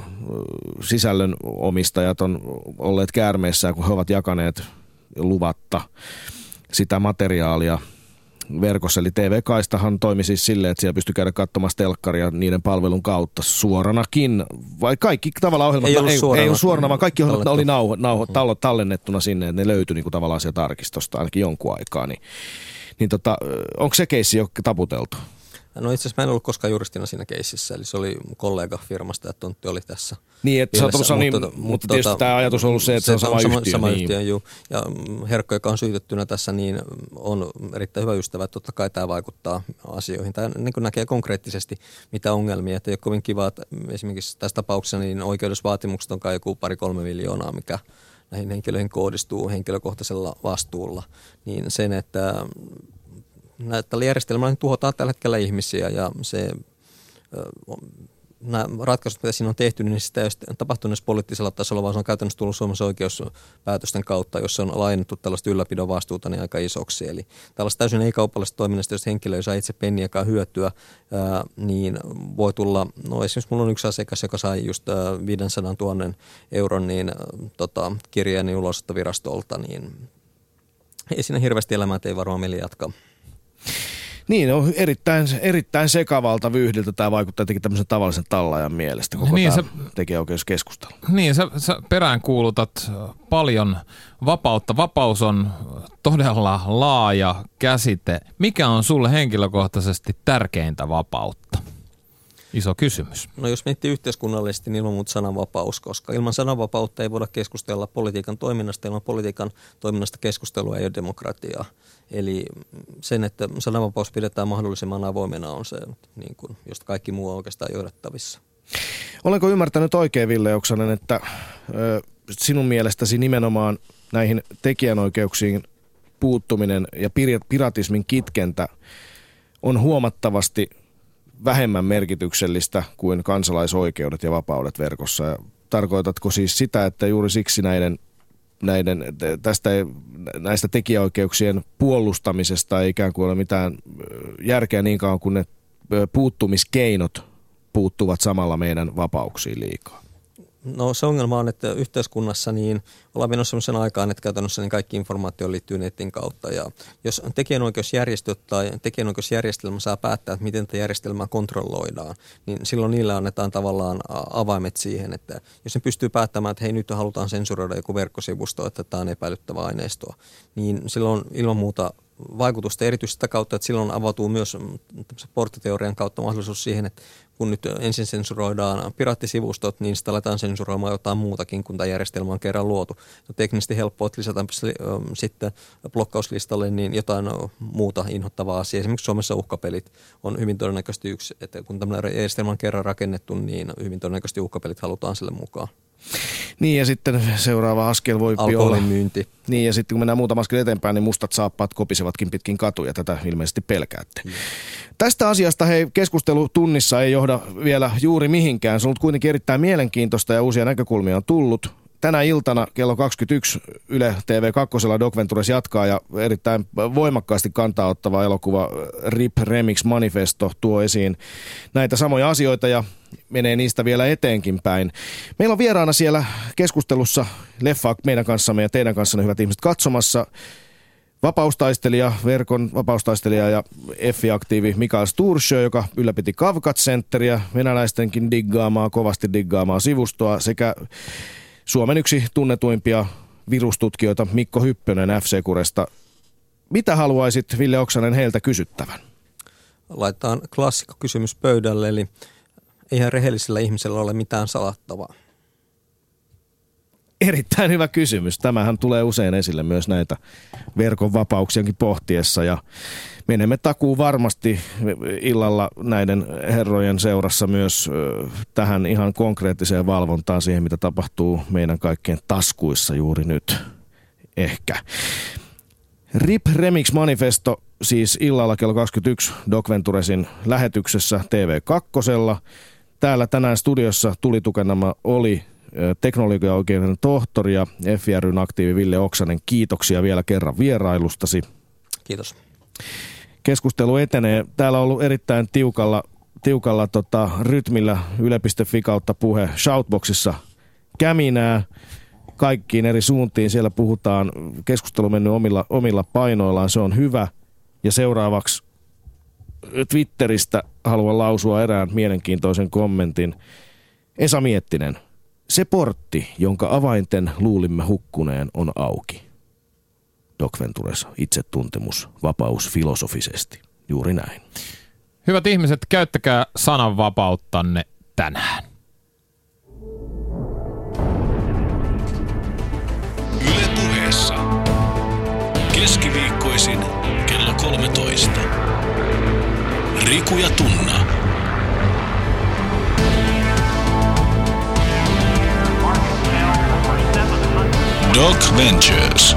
Speaker 4: sisällön omistajat on olleet käärmeissä, kun he ovat jakaneet luvatta sitä materiaalia – verkossa. Eli TV-kaistahan toimi siis silleen, että siellä pystyi käydä katsomassa telkkaria niiden palvelun kautta suoranakin. Vai kaikki tavallaan ohjelmat,
Speaker 6: ei ollut
Speaker 4: ei,
Speaker 6: suorana,
Speaker 4: ei ollut suorana vaan kaikki ohjelmat oli nauho, nauho, tallo, tallennettuna sinne, että ne löytyi niin kuin tavallaan sieltä arkistosta ainakin jonkun aikaa. Niin, niin tota, onko se keissi jo taputeltu?
Speaker 6: No itse asiassa mä en ollut koskaan juristina siinä keississä, eli se oli kollega firmasta ja Tontti oli tässä.
Speaker 4: Niin, että
Speaker 6: mielessä,
Speaker 4: sä niin, mutta, mutta tietysti tota, tämä ajatus on ollut se, että se, se on sama, sama yhtiö.
Speaker 6: Sama niin. yhtiö, juu. Ja Herkko, joka on syytettynä tässä, niin on erittäin hyvä ystävä, että totta kai tämä vaikuttaa asioihin. Tämä niin kuin näkee konkreettisesti, mitä ongelmia, että ei ole kovin kiva, että esimerkiksi tässä tapauksessa niin oikeudesvaatimukset on kai joku pari-kolme miljoonaa, mikä näihin henkilöihin kohdistuu henkilökohtaisella vastuulla, niin sen, että tällä järjestelmällä tuhotaan tällä hetkellä ihmisiä ja se nämä ratkaisut, mitä siinä on tehty, niin sitä ei ole tapahtunut poliittisella tasolla, vaan se on käytännössä tullut Suomessa oikeuspäätösten kautta, jossa on laajennettu tällaista ylläpidon vastuuta niin aika isoksi. Eli tällaista täysin ei-kaupallisesta toiminnasta, jos henkilö ei saa itse penniäkään hyötyä, niin voi tulla, no esimerkiksi mulla on yksi asiakas, joka sai just ää, 500 000 euron niin, tota, kirjeeni ulosottovirastolta, niin ei siinä hirveästi elämää, ei varmaan meille jatkaa.
Speaker 4: Niin, on erittäin, erittäin sekavalta vyhdiltä tämä vaikuttaa jotenkin tämmöisen tavallisen tallajan mielestä koko niin, tämä tekijäoikeuskeskustelu.
Speaker 5: Niin, sä, sä peräänkuulutat paljon vapautta. Vapaus on todella laaja käsite. Mikä on sulle henkilökohtaisesti tärkeintä vapautta? Iso kysymys.
Speaker 6: No jos miettii yhteiskunnallisesti, niin ilman muuta sananvapaus, koska ilman sananvapautta ei voida keskustella politiikan toiminnasta, ilman politiikan toiminnasta keskustelua ei ole demokratiaa. Eli sen, että sananvapaus pidetään mahdollisimman avoimena on se, niin kuin, josta kaikki muu on oikeastaan johdettavissa.
Speaker 4: Olenko ymmärtänyt oikein, Ville Oksanen, että ö, sinun mielestäsi nimenomaan näihin tekijänoikeuksiin puuttuminen ja piratismin kitkentä on huomattavasti vähemmän merkityksellistä kuin kansalaisoikeudet ja vapaudet verkossa. Ja tarkoitatko siis sitä, että juuri siksi näiden, näiden tästä näistä tekijäoikeuksien puolustamisesta ei ikään kuin ole mitään järkeä niin kauan kuin ne puuttumiskeinot puuttuvat samalla meidän vapauksiin liikaa?
Speaker 6: No se ongelma on, että yhteiskunnassa niin ollaan menossa sellaisen aikaan, että käytännössä niin kaikki informaatio liittyy netin kautta. Ja jos tekijänoikeusjärjestöt tai tekijänoikeusjärjestelmä saa päättää, että miten tätä järjestelmää kontrolloidaan, niin silloin niillä annetaan tavallaan avaimet siihen, että jos ne pystyy päättämään, että hei nyt halutaan sensuroida joku verkkosivusto, että tämä on epäilyttävää aineistoa, niin silloin ilman muuta vaikutusta erityisesti sitä kautta, että silloin avautuu myös porttiteorian kautta mahdollisuus siihen, että kun nyt ensin sensuroidaan pirattisivustot, niin sitä aletaan sensuroimaan jotain muutakin, kun tämä järjestelmä on kerran luotu. No, teknisesti helppoa, että lisätään sitten blokkauslistalle niin jotain muuta inhottavaa asiaa. Esimerkiksi Suomessa uhkapelit on hyvin todennäköisesti yksi, että kun tämmöinen järjestelmä on kerran rakennettu, niin hyvin todennäköisesti uhkapelit halutaan sille mukaan.
Speaker 4: Niin ja sitten seuraava askel voi
Speaker 6: olla... myynti.
Speaker 4: Niin ja sitten kun mennään muutama askel eteenpäin, niin mustat saappaat kopisevatkin pitkin katuja. Tätä ilmeisesti pelkäätte. Mm. Tästä asiasta hei, keskustelu tunnissa ei johda vielä juuri mihinkään. Se on ollut kuitenkin erittäin mielenkiintoista ja uusia näkökulmia on tullut tänä iltana kello 21 Yle TV2 Doc Ventures jatkaa ja erittäin voimakkaasti kantaa ottava elokuva RIP Remix Manifesto tuo esiin näitä samoja asioita ja menee niistä vielä eteenkin päin. Meillä on vieraana siellä keskustelussa leffa meidän kanssamme ja teidän kanssanne hyvät ihmiset katsomassa vapaustaistelija, verkon vapaustaistelija ja F-aktiivi Mikael Stursjö, joka ylläpiti Kavkat Centeriä, venäläistenkin diggaamaa, kovasti diggaamaa sivustoa sekä Suomen yksi tunnetuimpia virustutkijoita Mikko Hyppönen FC-kuresta. Mitä haluaisit, Ville Oksanen, heiltä kysyttävän?
Speaker 6: Laitetaan klassikko kysymys pöydälle, eli eihän rehellisellä ihmisellä ole mitään salattavaa.
Speaker 4: Erittäin hyvä kysymys. Tämähän tulee usein esille myös näitä verkon vapauksiakin pohtiessa ja menemme takuu varmasti illalla näiden herrojen seurassa myös tähän ihan konkreettiseen valvontaan siihen, mitä tapahtuu meidän kaikkien taskuissa juuri nyt. Ehkä. RIP Remix Manifesto siis illalla kello 21 Doc Venturesin lähetyksessä TV2. Täällä tänään studiossa tulitukenama oli teknologiaoikeuden tohtori ja FRyn aktiivi Ville Oksanen. Kiitoksia vielä kerran vierailustasi.
Speaker 6: Kiitos.
Speaker 4: Keskustelu etenee. Täällä on ollut erittäin tiukalla, tiukalla tota, rytmillä yle.fi kautta puhe Shoutboxissa käminää kaikkiin eri suuntiin. Siellä puhutaan, keskustelu mennyt omilla, omilla painoillaan, se on hyvä. Ja seuraavaksi Twitteristä haluan lausua erään mielenkiintoisen kommentin. Esa Miettinen, se portti, jonka avainten luulimme hukkuneen, on auki. Doc Ventures, itsetuntemus, vapaus filosofisesti. Juuri näin.
Speaker 5: Hyvät ihmiset, käyttäkää sananvapauttanne tänään.
Speaker 2: Yle puheessa. Keskiviikkoisin kello 13. Riku ja Tunna. Doc Ventures.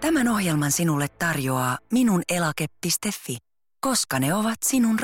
Speaker 3: Tämän ohjelman sinulle tarjoaa minunelake.fi, koska ne ovat sinun